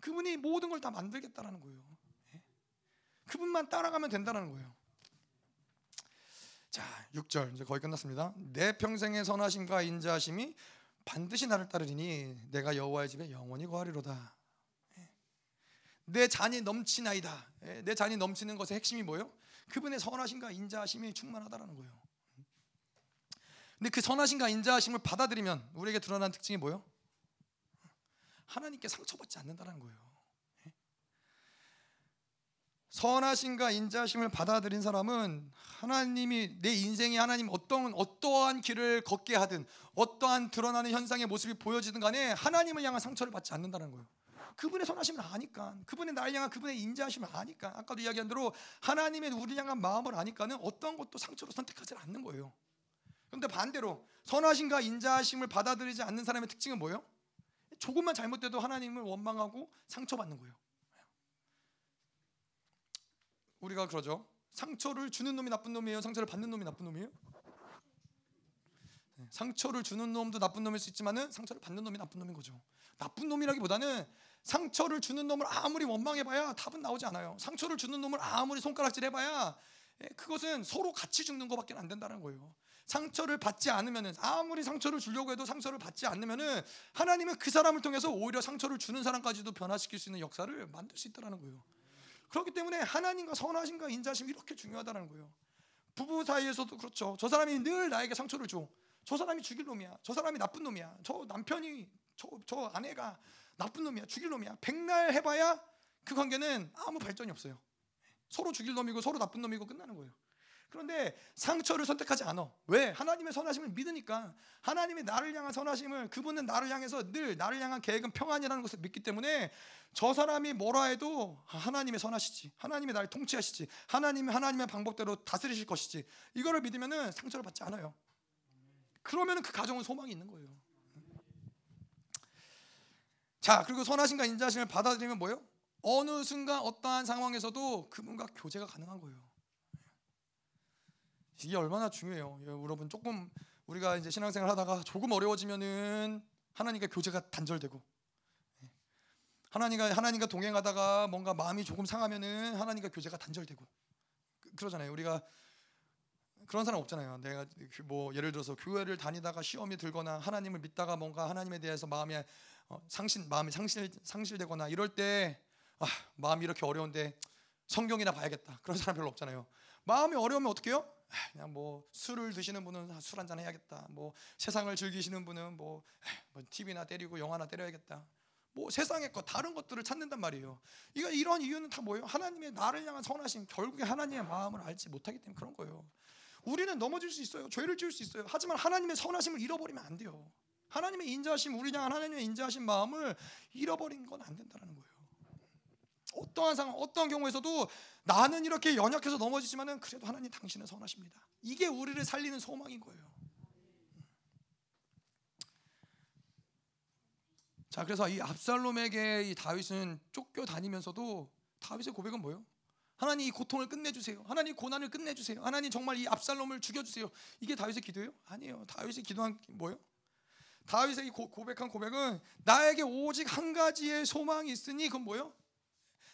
그분이 모든 걸 다 만들겠다라는 거예요. 그분만 따라가면 된다는 거예요. 자, 6절 이제 거의 끝났습니다. 내 평생의 선하심과 인자하심이 반드시 나를 따르리니 내가 여호와의 집에 영원히 거하리로다. 내 잔이 넘치나이다. 내 잔이 넘치는 것의 핵심이 뭐예요? 그분의 선하심과 인자하심이 충만하다라는 거예요. 근데 그 선하심과 인자하심을 받아들이면 우리에게 드러난 특징이 뭐예요? 하나님께 상처받지 않는다는 거예요. 선하심과 인자심을 받아들인 사람은 하나님이 내 인생에 하나님 어떤 어떠한 길을 걷게 하든 어떠한 드러나는 현상의 모습이 보여지든 간에 하나님을 향한 상처를 받지 않는다는 거예요. 그분의 선하심을 아니까 그분의 나를 향한 그분의 인자하심을 아니까 아까도 이야기한 대로 하나님의 우리 향한 마음을 아니까는 어떤 것도 상처로 선택하지 않는 거예요. 그런데 반대로 선하심과 인자하심을 받아들이지 않는 사람의 특징은 뭐예요? 조금만 잘못돼도 하나님을 원망하고 상처받는 거예요. 우리가 그러죠. 상처를 주는 놈이 나쁜 놈이에요. 상처를 받는 놈이 나쁜 놈이에요. 네, 상처를 주는 놈도 나쁜 놈일 수 있지만은 상처를 받는 놈이 나쁜 놈인 거죠. 나쁜 놈이라기보다는 상처를 주는 놈을 아무리 원망해봐야 답은 나오지 않아요. 상처를 주는 놈을 아무리 손가락질해봐야 예, 그것은 서로 같이 죽는 것밖에 안 된다는 거예요. 상처를 받지 않으면은 아무리 상처를 주려고 해도 상처를 받지 않으면은 하나님은 그 사람을 통해서 오히려 상처를 주는 사람까지도 변화시킬 수 있는 역사를 만들 수 있다라는 거예요. 그렇기 때문에 하나님과 선하심과 인자심이 이렇게 중요하다는 거예요. 부부 사이에서도 그렇죠. 저 사람이 늘 나에게 상처를 줘. 저 사람이 죽일 놈이야. 저 사람이 나쁜 놈이야. 저 남편이 저, 저 아내가 나쁜 놈이야, 죽일 놈이야. 백날 해봐야 그 관계는 아무 발전이 없어요. 서로 죽일 놈이고 서로 나쁜 놈이고 끝나는 거예요. 그런데 상처를 선택하지 않아. 왜? 하나님의 선하심을 믿으니까 하나님의 나를 향한 선하심을 그분은 나를 향해서 늘 나를 향한 계획은 평안이라는 것을 믿기 때문에 저 사람이 뭐라 해도 하나님의 선하시지. 하나님의 나를 통치하시지. 하나님이 하나님의 방법대로 다스리실 것이지. 이거를 믿으면은 상처를 받지 않아요. 그러면은 그 가정은 소망이 있는 거예요. 자, 그리고 선하신과 인자하심을 받아들이면 뭐예요? 어느 순간 어떠한 상황에서도 그분과 교제가 가능한 거예요. 이게 얼마나 중요해요. 여러분 조금 우리가 이제 신앙생활 하다가 조금 어려워지면은 하나님과 교제가 단절되고 하나님과 하나님과 동행하다가 뭔가 마음이 조금 상하면은 하나님과 교제가 단절되고 그, 러잖아요 우리가 그런 사람 없잖아요. 내가 그뭐 예를 들어서 교회를 다니다가 시험이 들거나 하나님을 믿다가 뭔가 하나님에 대해서 마음이 어, 상실 마음이 상실 상실되거나 이럴 때 아, 마음이 이렇게 어려운데 성경이나 봐야겠다. 그런 사람 별로 없잖아요. 마음이 어려우면 어떻게 해요? 아, 그냥 뭐 술을 드시는 분은 술 한잔 해야겠다. 뭐 세상을 즐기시는 분은 뭐, 뭐 TV나 때리고 영화나 때려야겠다. 뭐 세상의 것 다른 것들을 찾는단 말이에요. 이거 이런 이유는 다 뭐예요? 하나님의 나를 향한 선하심 결국에 하나님의 마음을 알지 못하기 때문에 그런 거예요. 우리는 넘어질 수 있어요. 죄를 지을 수 있어요. 하지만 하나님의 선하심을 잃어버리면 안 돼요. 하나님의 인자하심, 우리 향한 하나님의 인자하신 마음을 잃어버린 건 안 된다는 거예요. 어떠한 상황, 어떠한 경우에서도 나는 이렇게 연약해서 넘어지지만은 그래도 하나님 당신은 선하십니다. 이게 우리를 살리는 소망인 거예요. 자, 그래서 이 압살롬에게 이 다윗은 쫓겨 다니면서도 다윗의 고백은 뭐예요? 하나님 이 고통을 끝내주세요. 하나님 고난을 끝내주세요. 하나님 정말 이 압살롬을 죽여주세요. 이게 다윗의 기도예요? 아니에요. 다윗이 기도한 게 뭐예요? 다윗의 이 고, 백한 고백은 나에게 오직 한 가지의 소망이 있으니 그건 뭐예요?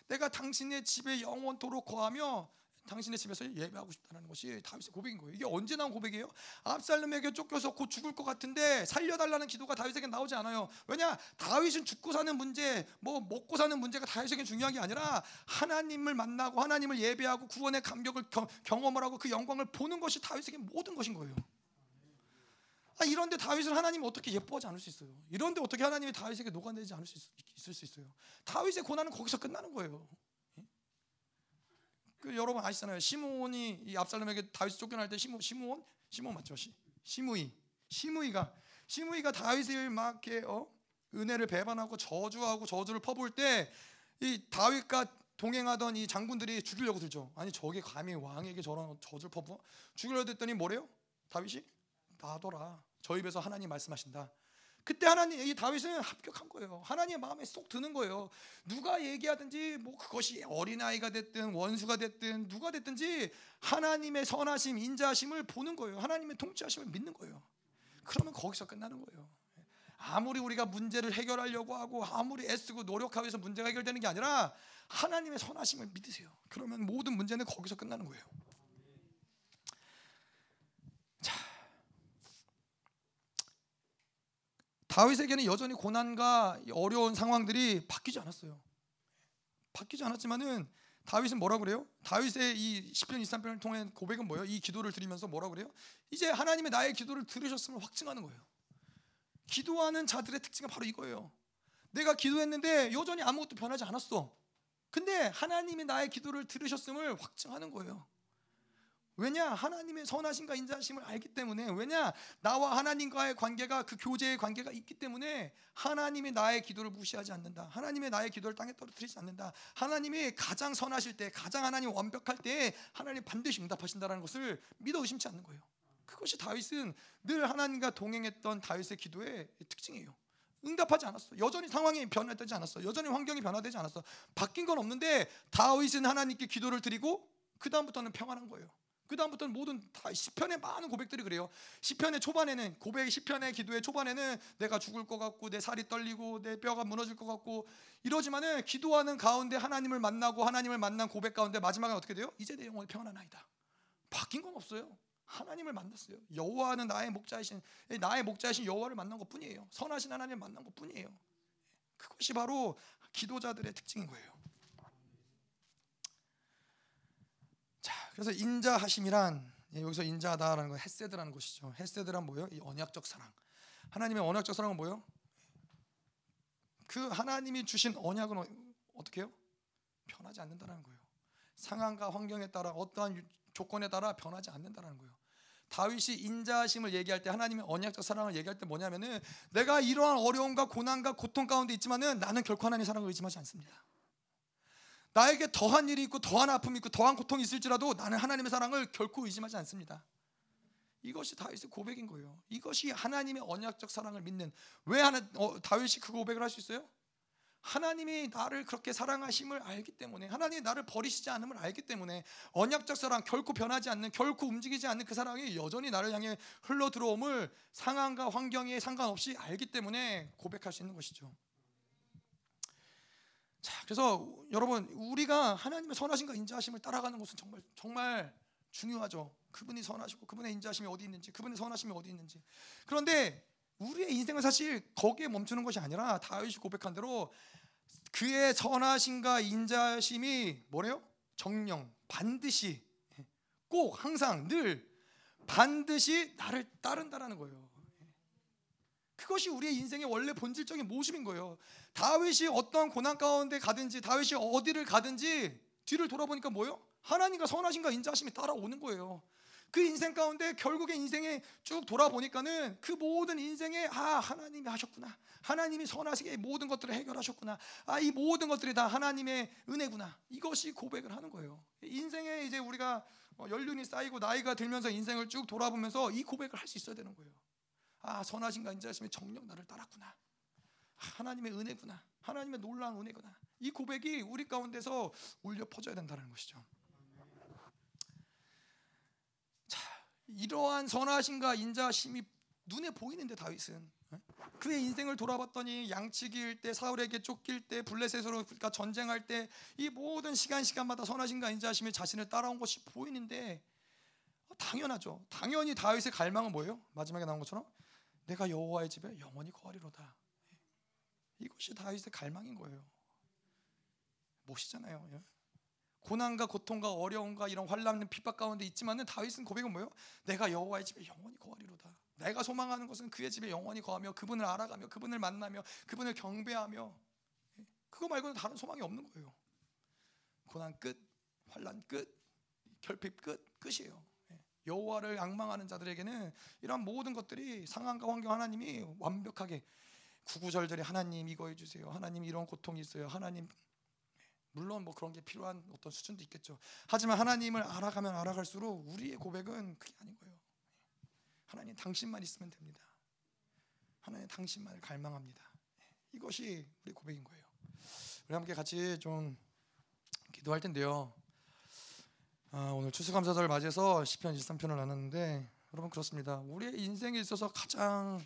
내가 당신의 집에 영원토록 거하며 당신의 집에서 예배하고 싶다는 것이 다윗의 고백인 거예요. 이게 언제 나온 고백이에요? 압살롬에게 쫓겨서 곧 죽을 것 같은데 살려달라는 기도가 다윗에게 나오지 않아요. 왜냐? 다윗은 죽고 사는 문제, 뭐 먹고 사는 문제가 다윗에게 중요한 게 아니라 하나님을 만나고 하나님을 예배하고 구원의 감격을 경험을 하고 그 영광을 보는 것이 다윗에게 모든 것인 거예요. 아, 이런데 다윗을 하나님 어떻게 예뻐하지 않을 수 있어요? 이런데 어떻게 하나님이 다윗에게 녹아내지 않을 수 있, 있을 수 있어요? 다윗의 고난은 거기서 끝나는 거예요. 예? 그 여러분 아시잖아요. 시므온이 이 압살롬에게 다윗 쫓겨날 때 시므 시므온 시므온 맞죠? 시, 시므이 시므이가 시므이가 다윗을 막 이렇게 어? 은혜를 배반하고 저주하고 저주를 퍼부을 때 이 다윗과 동행하던 이 장군들이 죽이려고 들죠. 아니 저게 감히 왕에게 저런 저주를 퍼부 죽이려고 했더니 뭐래요? 다윗이 놔둬라. 저 입에서 하나님 말씀하신다. 그때 하나님 이 다윗은 합격한 거예요. 하나님의 마음에 쏙 드는 거예요. 누가 얘기하든지 뭐 그것이 어린아이가 됐든 원수가 됐든 누가 됐든지 하나님의 선하심, 인자하심을 보는 거예요. 하나님의 통치하심을 믿는 거예요. 그러면 거기서 끝나는 거예요. 아무리 우리가 문제를 해결하려고 하고 아무리 애쓰고 노력하고 해서 문제가 해결되는 게 아니라 하나님의 선하심을 믿으세요. 그러면 모든 문제는 거기서 끝나는 거예요. 다윗에게는 여전히 고난과 어려운 상황들이 바뀌지 않았어요. 바뀌지 않았지만은 다윗은 뭐라 그래요? 다윗의 이 시편 23편을 통해 고백은 뭐예요? 이 기도를 드리면서 뭐라 그래요? 이제 하나님의 나의 기도를 들으셨음을 확증하는 거예요. 기도하는 자들의 특징은 바로 이거예요. 내가 기도했는데 여전히 아무것도 변하지 않았어. 근데 하나님이 나의 기도를 들으셨음을 확증하는 거예요. 왜냐 하나님의 선하심과 인자하심을 알기 때문에 왜냐 나와 하나님과의 관계가 그 교제의 관계가 있기 때문에 하나님이 나의 기도를 무시하지 않는다 하나님의 나의 기도를 땅에 떨어뜨리지 않는다 하나님이 가장 선하실 때 가장 하나님 완벽할 때 하나님 반드시 응답하신다는 것을 믿어 의심치 않는 거예요 그것이 다윗은 늘 하나님과 동행했던 다윗의 기도의 특징이에요 응답하지 않았어. 여전히 상황이 변화되지 않았어. 여전히 환경이 변화되지 않았어. 바뀐 건 없는데 다윗은 하나님께 기도를 드리고 그 다음부터는 평안한 거예요. 그 다음부터는 모든 다 시편의 많은 고백들이 그래요. 시편의 초반에는 고백 시편의 기도의 초반에는 내가 죽을 것 같고 내 살이 떨리고 내 뼈가 무너질 것 같고 이러지만은 기도하는 가운데 하나님을 만나고 하나님을 만난 고백 가운데 마지막에 어떻게 돼요? 이제 내 영혼이 평안하나이다. 바뀐 건 없어요. 하나님을 만났어요. 여호와는 나의 목자이신 나의 목자이신 여호와를 만난 것뿐이에요. 선하신 하나님을 만난 것뿐이에요. 그것이 바로 기도자들의 특징인 거예요. 그래서 인자하심이란 예, 여기서 인자하다라는 건 헤세드라는 것이죠. 헤세드란 뭐예요? 이 언약적 사랑. 하나님의 언약적 사랑은 뭐예요? 그 하나님이 주신 언약은 어, 어떻게 해요? 변하지 않는다는 거예요. 상황과 환경에 따라 어떠한 조건에 따라 변하지 않는다는 거예요. 다윗이 인자하심을 얘기할 때 하나님의 언약적 사랑을 얘기할 때 뭐냐면은 내가 이러한 어려움과 고난과 고통 가운데 있지만은 나는 결코 하나님의 사랑을 의심하지 않습니다. 나에게 더한 일이 있고 더한 아픔이 있고 더한 고통이 있을지라도 나는 하나님의 사랑을 결코 의심하지 않습니다. 이것이 다윗의 고백인 거예요. 이것이 하나님의 언약적 사랑을 믿는 왜 하나 어, 다윗이 그 고백을 할 수 있어요? 하나님이 나를 그렇게 사랑하심을 알기 때문에 하나님이 나를 버리시지 않음을 알기 때문에 언약적 사랑 결코 변하지 않는 결코 움직이지 않는 그 사랑이 여전히 나를 향해 흘러 들어옴을 상황과 환경에 상관없이 알기 때문에 고백할 수 있는 것이죠. 자, 그래서 여러분 우리가 하나님의 선하심과 인자하심을 따라가는 것은 정말 정말 중요하죠. 그분이 선하시고 그분의 인자하심이 어디 있는지, 그분의 선하심이 어디 있는지. 그런데 우리의 인생은 사실 거기에 멈추는 것이 아니라 다윗이 고백한 대로 그의 선하심과 인자심이 뭐래요? 정령 반드시 꼭 항상 늘 반드시 나를 따른다라는 거예요. 그것이 우리의 인생의 원래 본질적인 모습인 거예요. 다윗이 어떠한 고난 가운데 가든지 다윗이 어디를 가든지 뒤를 돌아보니까 뭐요? 하나님과 선하신가 인자하심이 따라오는 거예요. 그 인생 가운데 결국에 인생에 쭉 돌아보니까는 그 모든 인생에 아 하나님이 하셨구나 하나님이 선하시게 모든 것들을 해결하셨구나 아 이 모든 것들이 다 하나님의 은혜구나 이것이 고백을 하는 거예요 인생에 이제 우리가 어, 연륜이 쌓이고 나이가 들면서 인생을 쭉 돌아보면서 이 고백을 할 수 있어야 되는 거예요 아 선하신가 인자하심이 정령 나를 따랐구나 하나님의 은혜구나 하나님의 놀라운 은혜구나 이 고백이 우리 가운데서 울려 퍼져야 된다는 것이죠 이러한 선하신가 인자심이 눈에 보이는데 다윗은 예? 그의 인생을 돌아봤더니 양치기일 때 사울에게 쫓길 때 블레셋으로 그러니까 전쟁할 때 이 모든 시간 시간마다 선하신가 인자심이 자신을 따라온 것이 보이는데 당연하죠. 당연히 다윗의 갈망은 뭐예요? 마지막에 나온 것처럼 내가 여호와의 집에 영원히 거하리로다. 예? 이것이 다윗의 갈망인 거예요. 못이잖아요. 예? 고난과 고통과 어려움과 이런 환란 핍박 가운데 있지만은 다윗은 고백은 뭐예요? 내가 여호와의 집에 영원히 거하리로다. 내가 소망하는 것은 그의 집에 영원히 거하며 그분을 알아가며 그분을 만나며 그분을 경배하며 예. 그거 말고는 다른 소망이 없는 거예요. 고난 끝, 환란 끝, 결핍 끝, 끝이에요. 예. 여호와를 악망하는 자들에게는 이런 모든 것들이 상황과 환경 하나님이 완벽하게 구구절절히 하나님 이거 해주세요. 하나님 이런 고통이 있어요. 하나님 물론 뭐 그런 게 필요한 어떤 수준도 있겠죠. 하지만 하나님을 알아가면 알아갈수록 우리의 고백은 그게 아닌 거예요. 하나님 당신만 있으면 됩니다. 하나님 당신만을 갈망합니다. 이것이 우리 고백인 거예요. 우리 함께 같이 좀 기도할 텐데요. 아, 오늘 추수감사절을 맞이해서 시편 23편을 나눴는데 여러분 그렇습니다. 우리의 인생에 있어서 가장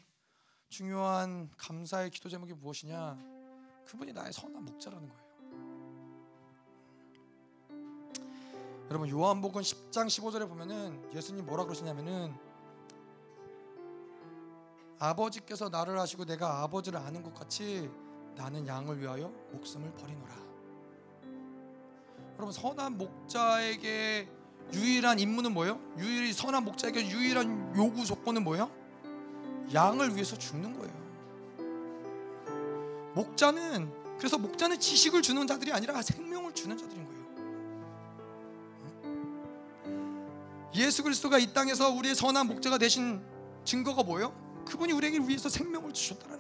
중요한 감사의 기도 제목이 무엇이냐? 그분이 나의 선한 목자라는 거예요. 여러분 요한복음 10장 15절에 보면은 예수님 뭐라 그러시냐면은 아버지께서 나를 아시고 내가 아버지를 아는 것 같이 나는 양을 위하여 목숨을 버리노라. 여러분 선한 목자에게 유일한 임무는 뭐예요? 유일 선한 목자에게 유일한 요구 조건은 뭐예요? 양을 위해서 죽는 거예요. 목자는 그래서 목자는 지식을 주는 자들이 아니라 생명을 주는 자들인 거예요. 예수 그리스도가 이 땅에서 우리의 선한 목자가 되신 증거가 뭐예요? 그분이 우리에게 위해서 생명을 주셨다는.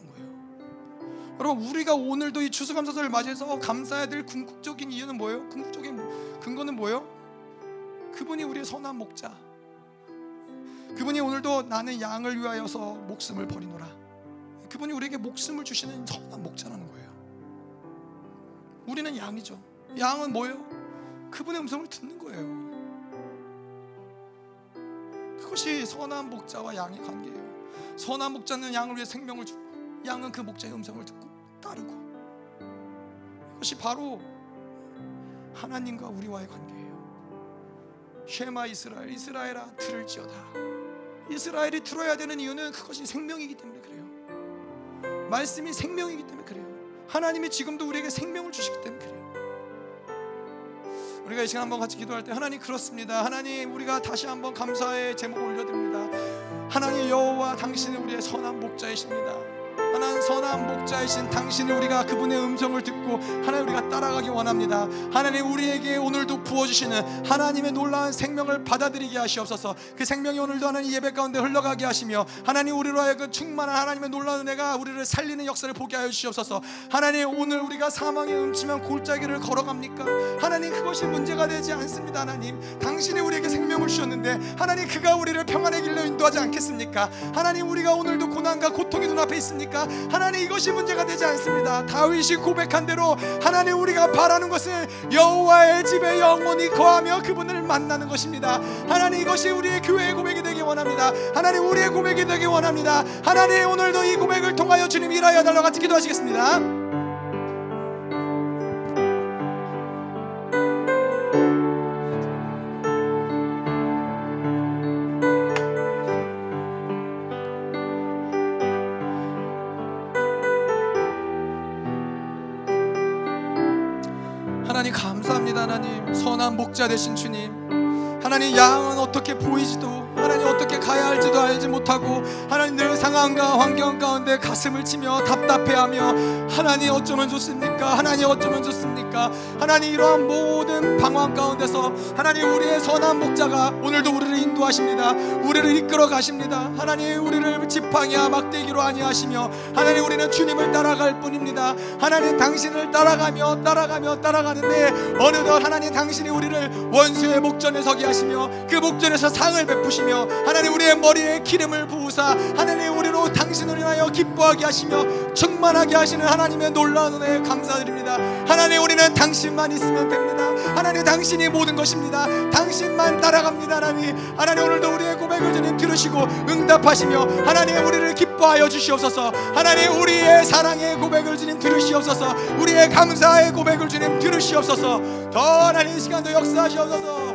여러분 우리가 오늘도 이 추수감사절을 맞이해서 감사해야 될 궁극적인 이유는 뭐예요? 궁극적인 근거는 뭐예요? 그분이 우리의 선한 목자. 그분이 오늘도 나는 양을 위하여서 목숨을 버리노라. 그분이 우리에게 목숨을 주시는 선한 목자라는 거예요. 우리는 양이죠. 양은 뭐예요? 그분의 음성을 듣는 거예요. 그것이 선한 목자와 양의 관계예요. 선한 목자는 양을 위해 생명을 주고 양은 그 목자의 음성을 듣고 따르고 이것이 바로 하나님과 우리와의 관계예요. 쉐마 이스라엘 이스라엘아 들을지어다. 이스라엘이 들어야 되는 이유는 그것이 생명이기 때문에 그래요. 말씀이 생명이기 때문에 그래요. 하나님이 지금도 우리에게 생명을 주시기 때문에 그래요. 우리가 이 시간 한번 같이 기도할 때 하나님 그렇습니다. 하나님 우리가 다시 한번 감사의 제목을 올려드립니다. 하나님 여호와 당신은 우리의 선한 목자이십니다. 하나님 선한 목자이신 당신이 우리가 그분의 음성을 듣고 하나님 우리가 따라가기 원합니다. 하나님 우리에게 오늘도 부어주시는 하나님의 놀라운 생명을 받아들이게 하시옵소서. 그 생명이 오늘도 하나님 예배 가운데 흘러가게 하시며 하나님 우리로 하여금 충만한 하나님의 놀라운 은혜가 우리를 살리는 역사를 보게 하여 주시옵소서. 하나님 오늘 우리가 사망의 음침한 골짜기를 걸어갑니까? 하나님 그것이 문제가 되지 않습니다. 하나님 당신이 우리에게 생명을 주셨는데 하나님 그가 우리를 평안의 길로 인도하지 않겠습니까? 하나님 우리가 오늘도 고난과 고통이 눈앞에 있습니까? 하나님 이것이 문제가 되지 않습니다. 다윗이 고백한 대로 하나님 우리가 바라는 것은 여호와의 집에 영원히 거하며 그분을 만나는 것입니다. 하나님 이것이 우리의 교회의 고백이 되기 원합니다. 하나님 우리의 고백이 되기 원합니다. 하나님 오늘도 이 고백을 통하여 주님 일하여 달라 같이 기도하시겠습니다. 선한 목자 되신 주님 하나님 양은 어떻게 보이지도 하나님 어떻게 가야 할지도 알지 못하고 하나님 늘 상황과 환경 가운데 가슴을 치며 답답해하며 하나님 어쩌면 좋습니까? 하나님 어쩌면 좋습니까? 하나님 이러한 모든 방황 가운데서 하나님 우리의 선한 목자가 오늘도 우리를 인도하십니다. 우리를 이끌어 가십니다. 하나님 우리를 지팡이와 막대기로 아니하시며 하나님 우리는 주님을 따라갈 뿐입니다. 하나님 당신을 따라가며 따라가며 따라가는데 어느덧 하나님 당신이 우리를 원수의 목전에 서게 하시며 그 목전에서 상을 베푸시며 하나님 우리의 머리에 기름을 부으사 하나님 우리로 당신을 인하여 기뻐하게 하시며 충만하게 하시는 하나님의 놀라운 은혜에 감사 드립니다. 하나님 우리는 당신만 있으면 됩니다. 하나님 당신이 모든 것입니다. 당신만 따라갑니다. 하나님 하나님 오늘도 우리의 고백을 주님 들으시고 응답하시며 하나님 우리를 기뻐하여 주시옵소서. 하나님 우리의 사랑의 고백을 주님 들으시옵소서. 우리의 감사의 고백을 주님 들으시옵소서. 더 하나님 이 시간도 역사하시옵소서.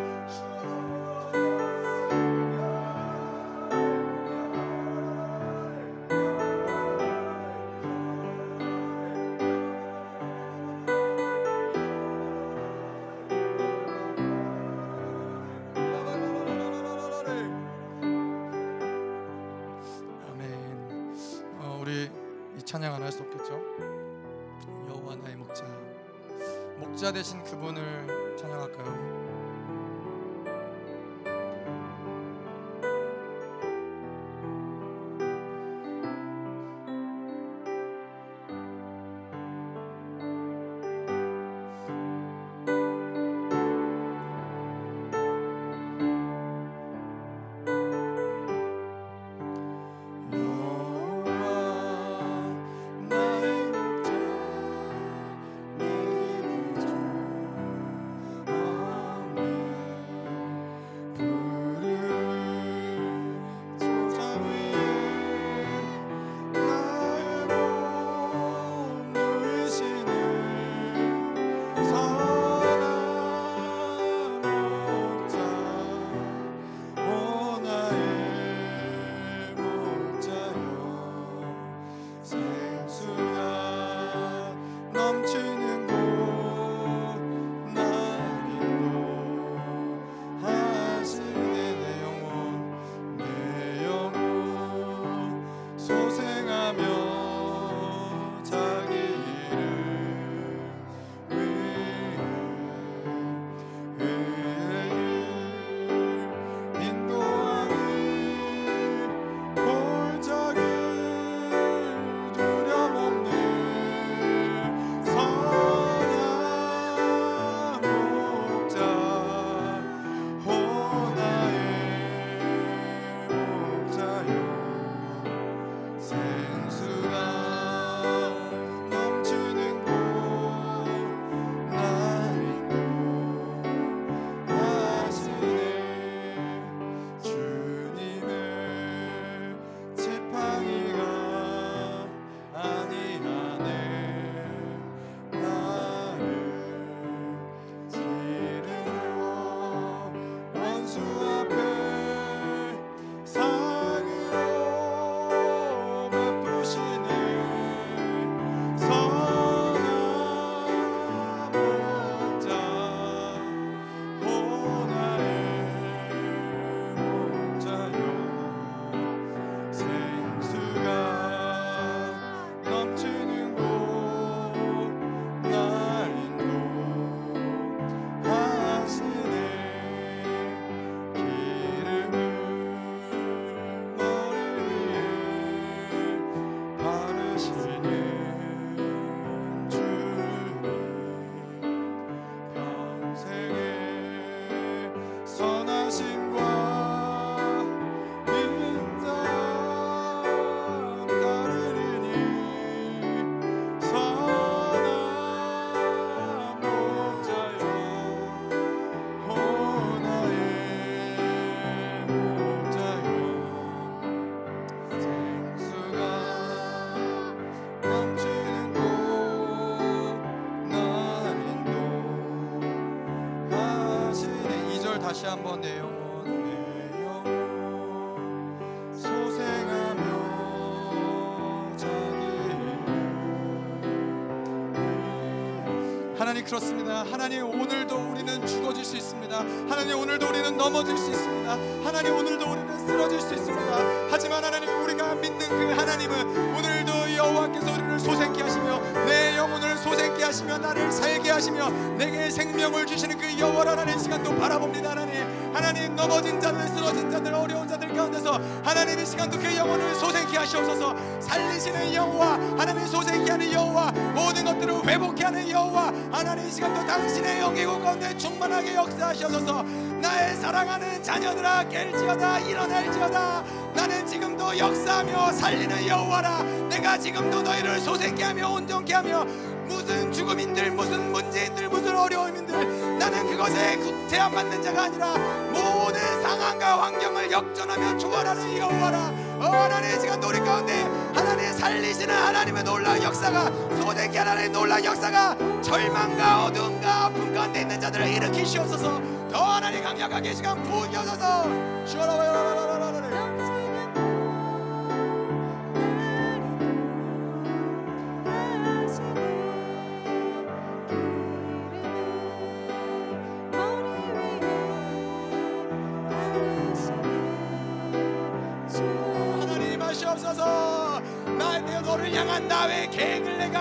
다시 한번 내 영혼 내 영혼 소생하며 자기 하나님 그렇습니다. 하나님 오늘도 우리는 죽어질 수 있습니다. 하나님 오늘도 우리는 넘어질 수 있습니다. 하나님 오늘도 우리는 쓰러질 수 있습니다. 하지만 하나님 우리가 믿는 그 하나님은 오늘도 여호와께서 우리를 소생케 하시며 내 영혼을 소생케 하시며 나를 살게 하시며 내게 생명을 주시는 그 여호와 라는 시간도 바라봅니다 하나님 넘어진 자들 쓰러진 자들 어려운 자들 가운데서 하나님 이 시간도 그 영혼을 소생케 하시옵소서. 살리시는 여호와 하나님 소생케 하는 여호와 모든 것들을 회복케 하는 여호와 하나님 이 시간도 당신의 영이고 가운데 충만하게 역사하시옵소서. 나의 사랑하는 자녀들아 깰지어다 일어날지어다. 나는 지금도 역사하며 살리는 여호와라. 내가 지금도 너희를 소생케 하며 온전케 하며 무슨 죽음인들 무슨 문제인들 무슨 어려움인들 나는 그것에 제한 받는 자가 아니라 상황과 환경을 역전하며 초월하는 여호와라. 어, 하나님 시간 우리 가운데 하나님 살리시는 하나님의 놀라운 역사가 소생케 하나님의 놀라운 역사가 절망과 어둠과 아픔 가운데 있는 자들을 일으키시옵소서. 더 하나님 강력하게 시간 부으셔서. 슈라바라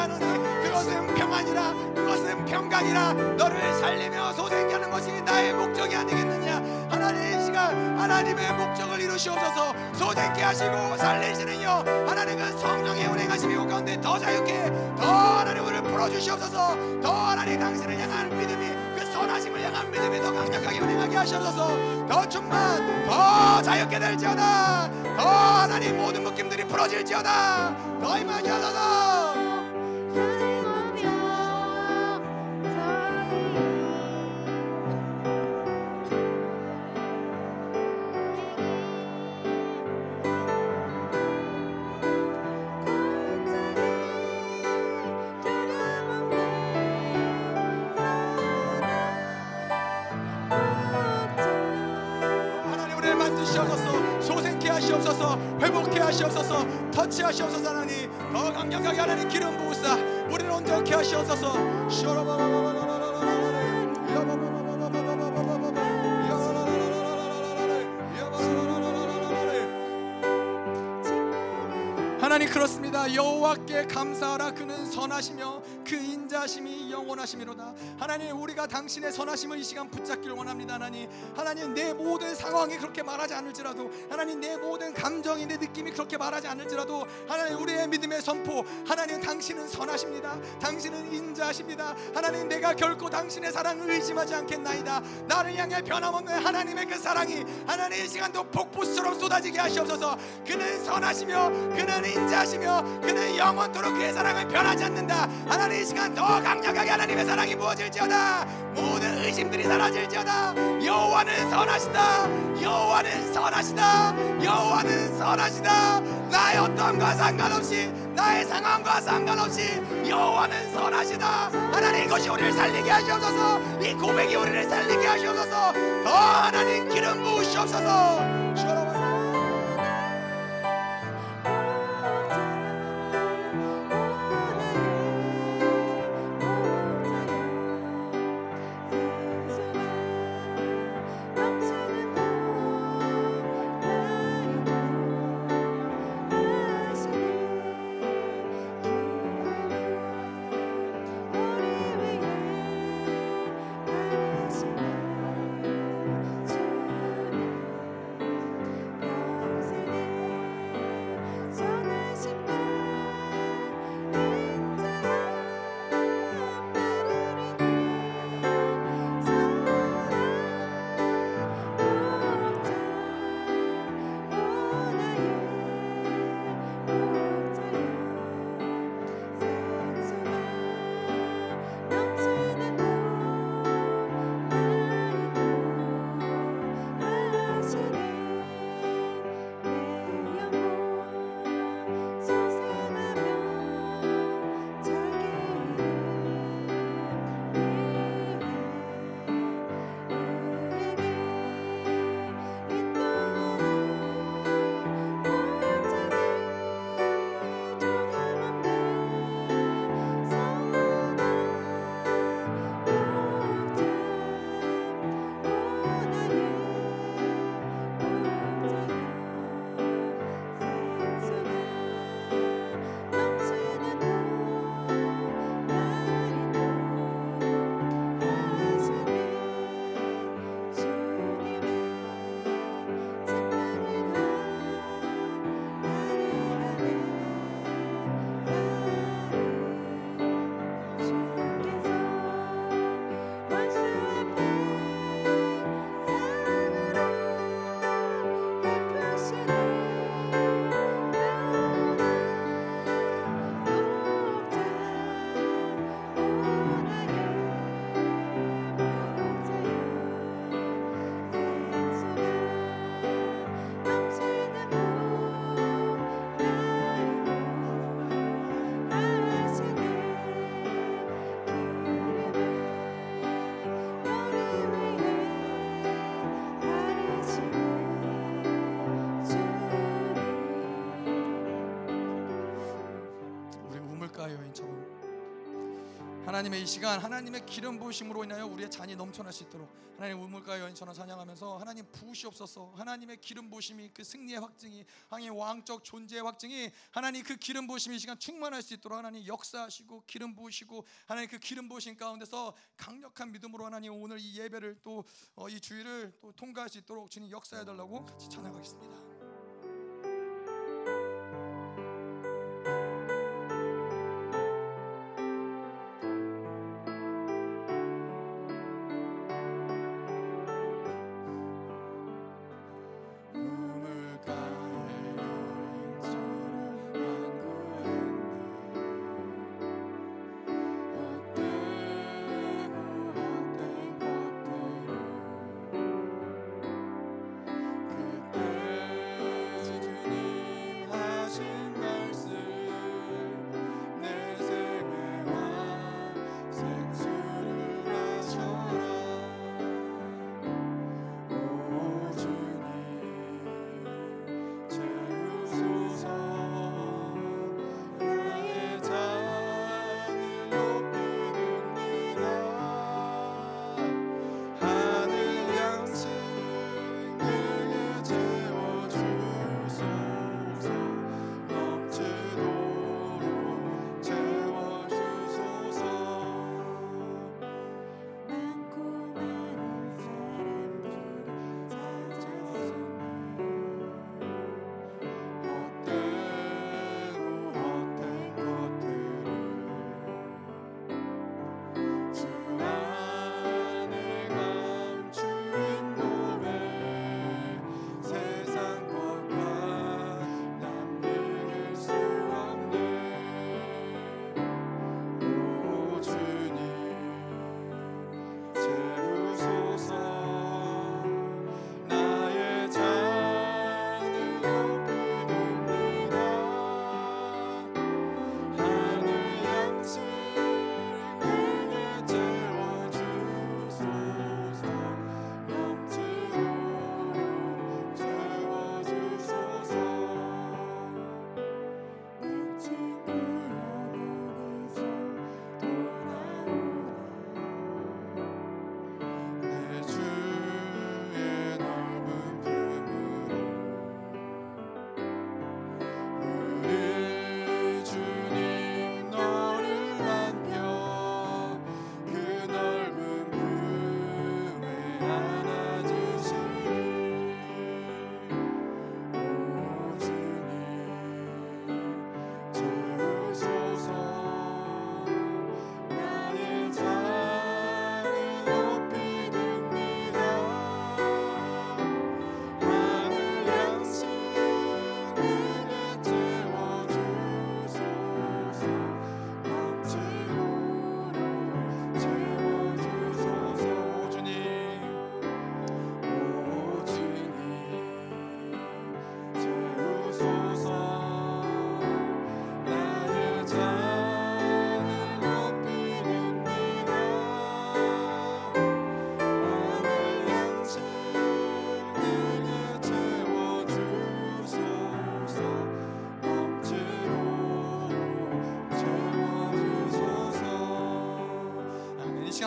하노니 그것은 평안이라 그것은 평강이라 너를 살리며 소생케 하는 것이 나의 목적이 아니겠느냐? 하나님 이 시간 하나님의 목적을 이루시옵소서. 소생케 하시고 살리시는 여 하나님 그 성령의 운행하심이 오 가운데 더 자유케 더 하나님 우리를 풀어주시옵소서. 더 하나님 당신을 향한 믿음이 그 선하심을 향한 믿음이 더 강력하게 운행하게 하시옵소서. 더 충만 더 자유케 될지어다. 더 하나님 모든 묶임들이 풀어질지어다. 더 임하시옵소서 하시옵소서 하나님. 더 강력하게 하나님 기름 부으사 우리를 온전케 하시옵소서. 하나님 그렇습니다. 여호와께 감사하라. 그는 선하시며 그 인자심이 영원하심이로다 하나님 우리가 당신의 선하심을 이 시간 붙잡기를 원합니다. 하나님 하나님 내 모든 상황이 그렇게 말하지 않을지라도 하나님 내 모든 감정이 내 느낌이 그렇게 말하지 않을지라도 하나님 우리의 믿음의 선포 하나님 당신은 선하십니다. 당신은 인자하십니다. 하나님 내가 결코 당신의 사랑을 의심하지 않겠나이다. 나를 향해 변함없는 하나님의 그 사랑이 하나님 이 시간도 폭포수처럼 쏟아지게 하시옵소서. 그는 선하시며 그는 인자하시며 그는 영원토록 그의 사랑을 변하지 않는다. 하나님 이 시간 더 강력하게 하나님의 사랑이 부어질지어다. 모든 의심들이 사라질지어다. 여호와는 선하시다. 여호와는 선하시다. 여호와는 선하시다. 나의 어떠함과 상관없이 나의 상황과 상관없이 여호와는 선하시다. 하나님 이것이 우리를 살리게 하시옵소서. 이 고백이 우리를 살리게 하시옵소서. 더 하나님 기름 부으시옵소서 하나님의 이 시간 하나님의 기름 부으심으로 인하여 우리의 잔이 넘쳐날 수 있도록 하나님 우물가 여인처럼 찬양하면서 하나님 부으시옵소서 하나님의 기름 부으심이 그 승리의 확증이 하나님 왕적 존재의 확증이 하나님 그 기름 부으심이 이 시간 충만할 수 있도록 하나님 역사하시고 기름 부으시고 하나님 그 기름 부으심 가운데서 강력한 믿음으로 하나님 오늘 이 예배를 또이 어, 주일을 또 통과할 수 있도록 주님 역사해 달라고 같이 찬양하겠습니다.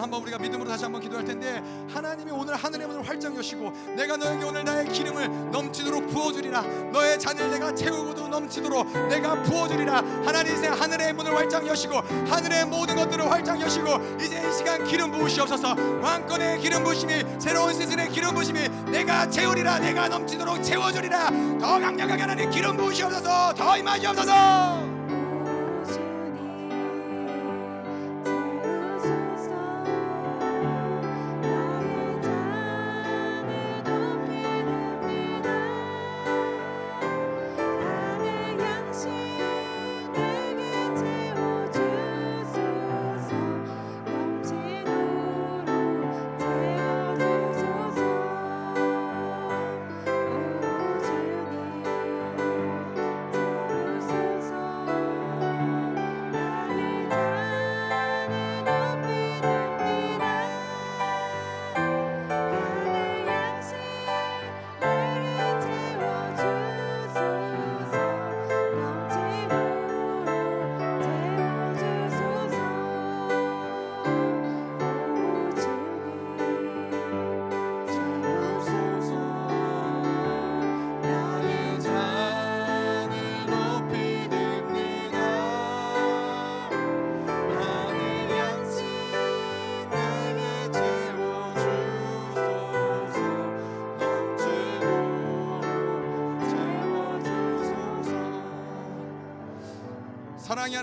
한번 우리가 믿음으로 다시 한번 기도할 텐데 하나님이 오늘 하늘의 문을 활짝 여시고 내가 너에게 오늘 나의 기름을 넘치도록 부어주리라. 너의 잔을 내가 채우고도 넘치도록 내가 부어주리라. 하나님 이제 하늘의 문을 활짝 여시고 하늘의 모든 것들을 활짝 여시고 이제 이 시간 기름 부으시옵소서. 왕권의 기름 부심이 새로운 시즌의 기름 부심이 내가 채우리라. 내가 넘치도록 채워주리라. 더 강력하게 하나님 기름 부으시옵소서. 더 임하시옵소서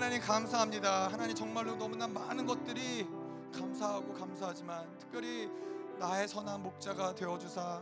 하나님 감사합니다. 하나님 정말로 너무나 많은 것들이 감사하고 감사하지만 특별히 나의 선한 목자가 되어 주사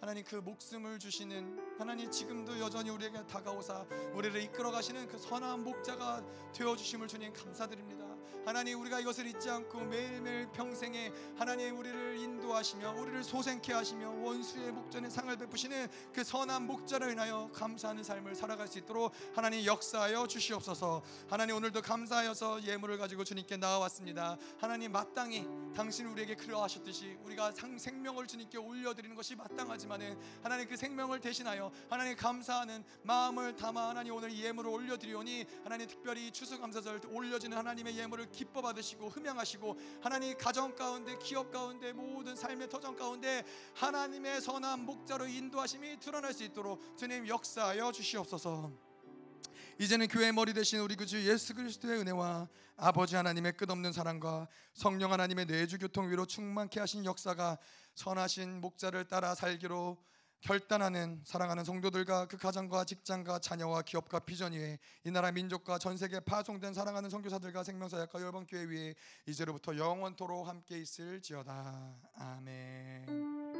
하나님 그 목숨을 주시는 하나님 지금도 여전히 우리에게 다가오사 우리를 이끌어 가시는 그 선한 목자가 되어 주심을 주님 감사드립니다. 하나님 우리가 이것을 잊지 않고 매일매일 평생에 하나님 우리를 인도하시며 우리를 소생케 하시며 원수의 목전에 상을 베푸시는 그 선한 목자를 인하여 감사하는 삶을 살아갈 수 있도록 하나님 역사하여 주시옵소서. 하나님 오늘도 감사하여서 예물을 가지고 주님께 나와왔습니다. 하나님 마땅히 당신 우리에게 그러하셨듯이 우리가 상, 생명을 주님께 올려드리는 것이 마땅하지만은 하나님 그 생명을 대신하여 하나님 감사하는 마음을 담아 하나님 오늘 예물을 올려드리오니 하나님 특별히 추수감사절 올려지는 하나님의 예물을 기뻐 받으시고 흠양하시고 하나님 가정 가운데 기업 가운데 모든 삶의 터전 가운데 하나님의 선한 목자로 인도하심이 드러날 수 있도록 주님 역사하여 주시옵소서. 이제는 교회 머리 대신 우리 구주 예수 그리스도의 은혜와 아버지 하나님의 끝없는 사랑과 성령 하나님의 내주 교통 위로 충만케 하신 역사가 선하신 목자를 따라 살기로 결단하는 사랑하는 성도들과 그 가정과 직장과 자녀와 기업과 비전 위에 이 나라 민족과 전 세계 파송된 사랑하는 선교사들과 생명사역과 열방교회 위에 이제로부터 영원토록 함께 있을지어다 아멘.